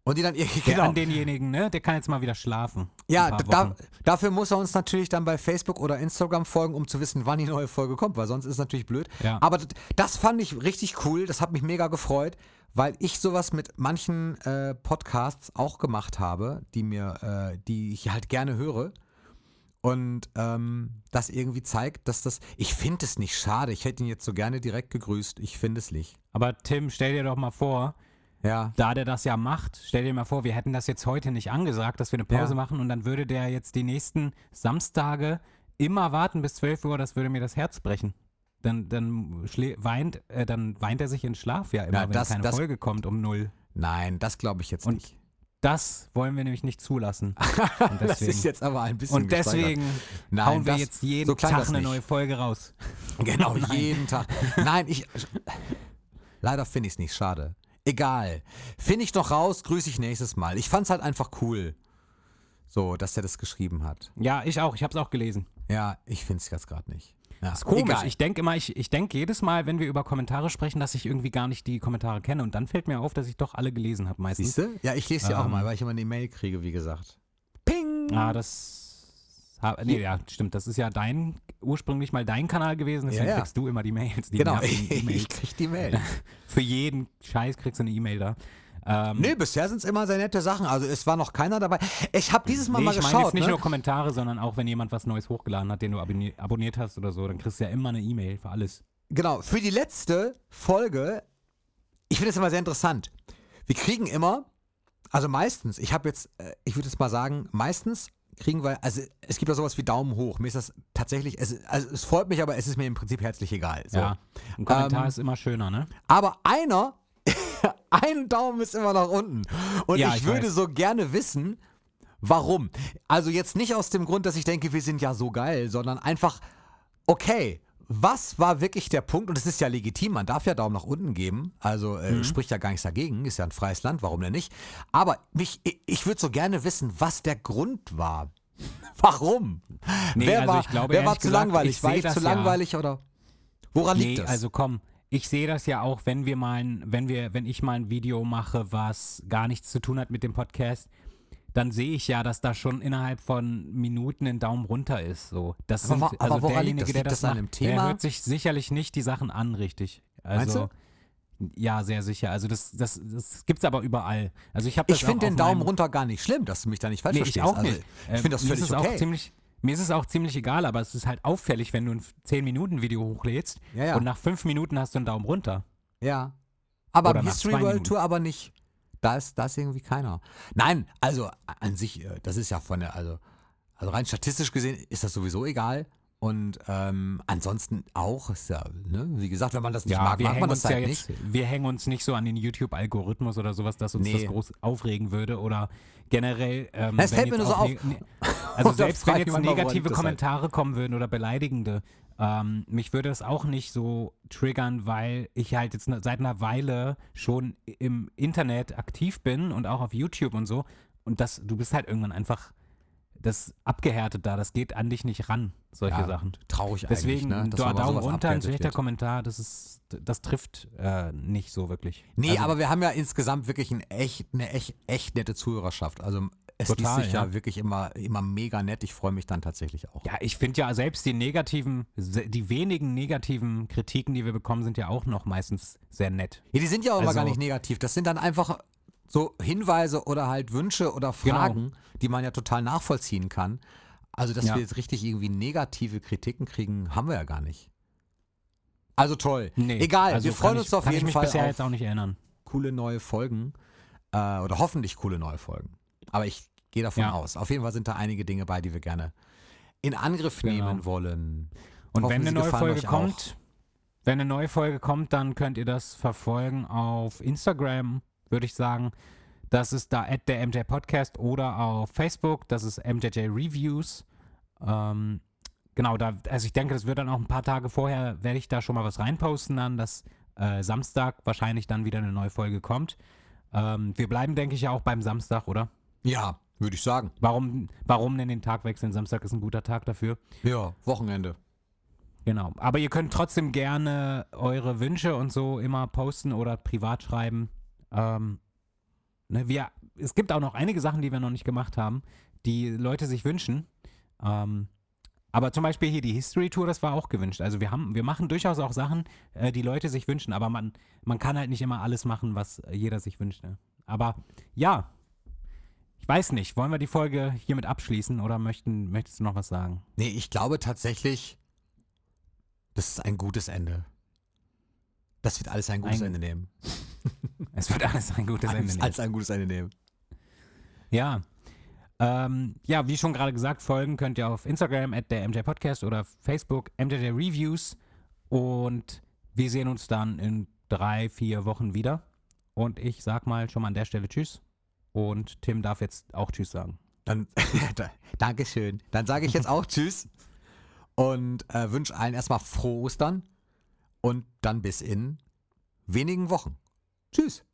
und die dann *laughs* irgendwie Der genau. an denjenigen, ne? Der kann jetzt mal wieder schlafen. Ja, da, dafür muss er uns natürlich dann bei Facebook oder Instagram folgen, um zu wissen, wann die neue Folge kommt, weil sonst ist es natürlich blöd. Ja. Aber das, das fand ich richtig cool, das hat mich mega gefreut, weil ich sowas mit manchen äh, Podcasts auch gemacht habe, die mir, äh, die ich halt gerne höre. Und ähm, das irgendwie zeigt, dass das. Ich finde es nicht schade. Ich hätte ihn jetzt so gerne direkt gegrüßt. Ich finde es nicht. Aber Tim, stell dir doch mal vor, Ja. da der das ja macht, stell dir mal vor, wir hätten das jetzt heute nicht angesagt, dass wir eine Pause Ja. machen und dann würde der jetzt die nächsten Samstage immer warten bis 12 Uhr, das würde mir das Herz brechen. Dann, dann, weint, äh, dann weint er sich in Schlaf ja immer, Ja, wenn das- keine das- Folge kommt um null. Nein, das glaube ich jetzt Und nicht. Das wollen wir nämlich nicht zulassen. *laughs* Und Das deswegen, ist jetzt aber ein bisschen. und deswegen Nein, hauen wir das- jetzt jeden so Tag eine neue Folge raus. *laughs* Genau, *laughs* Nein. jeden Tag. Nein, ich. Leider finde ich es nicht schade. Egal. Finde ich doch raus, grüße ich nächstes Mal. Ich fand es halt einfach cool. So, dass er das geschrieben hat. Ja, ich auch. Ich habe es auch gelesen. Ja, ich finde es jetzt gerade nicht. Ja, ist komisch. Egal. Ich denke immer, ich, ich denke jedes Mal, wenn wir über Kommentare sprechen, dass ich irgendwie gar nicht die Kommentare kenne. Und dann fällt mir auf, dass ich doch alle gelesen habe meistens. Siehst du? Ja, ich lese sie auch Ähm. mal, weil ich immer eine E-Mail kriege, wie gesagt. Ping! Ah, das. ha- Nee, ja, stimmt. Das ist ja dein, ursprünglich mal dein Kanal gewesen, deswegen Ja, ja. kriegst du immer die Mails. Die genau, *laughs* E-Mails. ich krieg die Mail. *laughs* Für jeden Scheiß kriegst du eine E-Mail da. Ähm, nee, bisher sind es immer sehr nette Sachen. Also es war noch keiner dabei. Ich habe dieses Mal nee, mal ich meine geschaut. jetzt nicht ne? nur Kommentare, sondern auch wenn jemand was Neues hochgeladen hat, den du abonnier abonniert hast oder so, dann kriegst du ja immer eine E-Mail für alles. Genau, für die letzte Folge, ich finde es immer sehr interessant. Wir kriegen immer, also meistens, ich habe jetzt, äh, ich würde jetzt mal sagen, meistens kriegen wir, also es gibt ja sowas wie Daumen hoch. Mir ist das tatsächlich, es, also es freut mich, aber es ist mir im Prinzip herzlich egal. So. Ja. Ein Kommentar Ähm, ist immer schöner, ne? Aber einer, ein Daumen ist immer nach unten. Und Ja, ich, ich würde so gerne wissen, warum. Also jetzt nicht aus dem Grund, dass ich denke, wir sind ja so geil, sondern einfach, okay, was war wirklich der Punkt? Und es ist ja legitim, man darf ja Daumen nach unten geben. Also äh, Mhm. spricht ja gar nichts dagegen, ist ja ein freies Land, warum denn nicht? Aber mich, ich, ich würde so gerne wissen, was der Grund war. *laughs* Warum? Nee, wer also war, glaube, wer war zu gesagt, langweilig? war ich zu ja. langweilig oder woran Nee, liegt das? also komm, ich sehe das ja auch, wenn wir mal, wenn wir, wenn ich mal ein Video mache, was gar nichts zu tun hat mit dem Podcast, dann sehe ich ja, dass da schon innerhalb von Minuten ein Daumen runter ist. So, das Aber sind, aber also woran liegt derjenige, das? der Liegt das das an macht, Thema? der hört sich sicherlich nicht die Sachen an, richtig. Also, ja, sehr sicher. Also das, das, das gibt's aber überall. Also ich habe ich finde den Daumen runter gar nicht schlimm, dass du mich da nicht falsch Nee, ich verstehst. auch Also, nicht. ich Ähm, finde das mir völlig ist okay. Auch ziemlich, mir ist es auch ziemlich egal, aber es ist halt auffällig, wenn du ein 10-Minuten-Video hochlädst Ja, ja. und nach 5 Minuten hast du einen Daumen runter. Ja. Aber Oder History World Minuten. Tour aber nicht. Da ist, da ist irgendwie keiner. Nein, also an sich, äh, das ist ja von der, also, also rein statistisch gesehen ist das sowieso egal. Und ähm, ansonsten auch, ist ja, ne, wie gesagt, wenn man das nicht mag, wir mag hängen man das ja halt jetzt, nicht. wir hängen uns nicht so an den YouTube-Algorithmus oder sowas, dass uns Nee. das groß aufregen würde oder generell. Ähm, Es wenn fällt mir nur so auf. ne- ne- Also *laughs* selbst wenn jetzt negative das halt? Kommentare kommen würden oder beleidigende, ähm, mich würde das auch nicht so triggern, weil ich halt jetzt ne- seit einer Weile schon im Internet aktiv bin und auch auf YouTube und so. Und das, du bist halt irgendwann einfach das abgehärtet da, das geht an dich nicht ran, solche Ja, Sachen. Traurig Deswegen, eigentlich, ne? dass da Daumen runter, ein schlechter wird. Kommentar, das ist, das trifft äh, nicht so wirklich. Nee, Also, aber wir haben ja insgesamt wirklich ein echt, eine echt, echt nette Zuhörerschaft. Also es Total, sich ja. ja. wirklich immer, immer mega nett. Ich freue mich dann tatsächlich auch. Ja, ich finde ja selbst die negativen, die wenigen negativen Kritiken, die wir bekommen, sind ja auch noch meistens sehr nett. Ja, die sind ja auch immer Also- gar nicht negativ. Das sind dann einfach so Hinweise oder halt Wünsche oder Genau. Fragen, die man ja total nachvollziehen kann. Also, dass Ja. wir jetzt richtig irgendwie negative Kritiken kriegen, haben wir ja gar nicht. Also toll. Nee, Egal, also wir freuen kann uns ich, auf kann jeden ich mich Fall bisher jetzt auch nicht erinnern. coole neue Folgen. Äh, oder hoffentlich coole neue Folgen. Aber ich gehe davon Ja. aus. Auf jeden Fall sind da einige Dinge bei, die wir gerne in Angriff Genau. nehmen wollen. Und Hoffen, wenn eine neue Folge euch auch. kommt, wenn eine neue Folge kommt, dann könnt ihr das verfolgen auf Instagram, würde ich sagen. Das ist da at der MJ Podcast oder auf Facebook, das ist MJJ Reviews. Ähm, genau, da, also ich denke, das wird dann auch ein paar Tage vorher, werde ich da schon mal was reinposten dann, dass äh, Samstag wahrscheinlich dann wieder eine neue Folge kommt. Ähm, wir bleiben, denke ich, ja auch beim Samstag, oder? Ja, würde ich sagen. Warum, warum denn den Tag wechseln? Samstag ist ein guter Tag dafür. Ja, Wochenende. Genau. Aber ihr könnt trotzdem gerne eure Wünsche und so immer posten oder privat schreiben. Ähm, ne, wir, es gibt auch noch einige Sachen, die wir noch nicht gemacht haben, die Leute sich wünschen. Ähm, aber zum Beispiel hier die History Tour, das war auch gewünscht. Also wir haben, wir machen durchaus auch Sachen, äh, die Leute sich wünschen, aber man, man kann halt nicht immer alles machen, was äh, jeder sich wünscht. Ne? Aber ja, ich weiß nicht, wollen wir die Folge hiermit abschließen oder möchten, möchtest du noch was sagen? Nee, ich glaube tatsächlich, das ist ein gutes Ende. Das wird alles ein gutes Ein- Ende nehmen. Es wird alles ein gutes Ende. Nehmen. alles ein gutes Ende nehmen. Ja. Ähm, ja, wie schon gerade gesagt, folgen könnt ihr auf Instagram at der MJ Podcast oder Facebook MJJ Reviews. Und wir sehen uns dann in drei, vier Wochen wieder. Und ich sag mal schon mal an der Stelle Tschüss. Und Tim darf jetzt auch Tschüss sagen. Dann, *laughs* da- Dankeschön. Dann sage ich jetzt auch Tschüss und äh, wünsche allen erstmal frohe Ostern und dann bis in wenigen Wochen. Tschüss.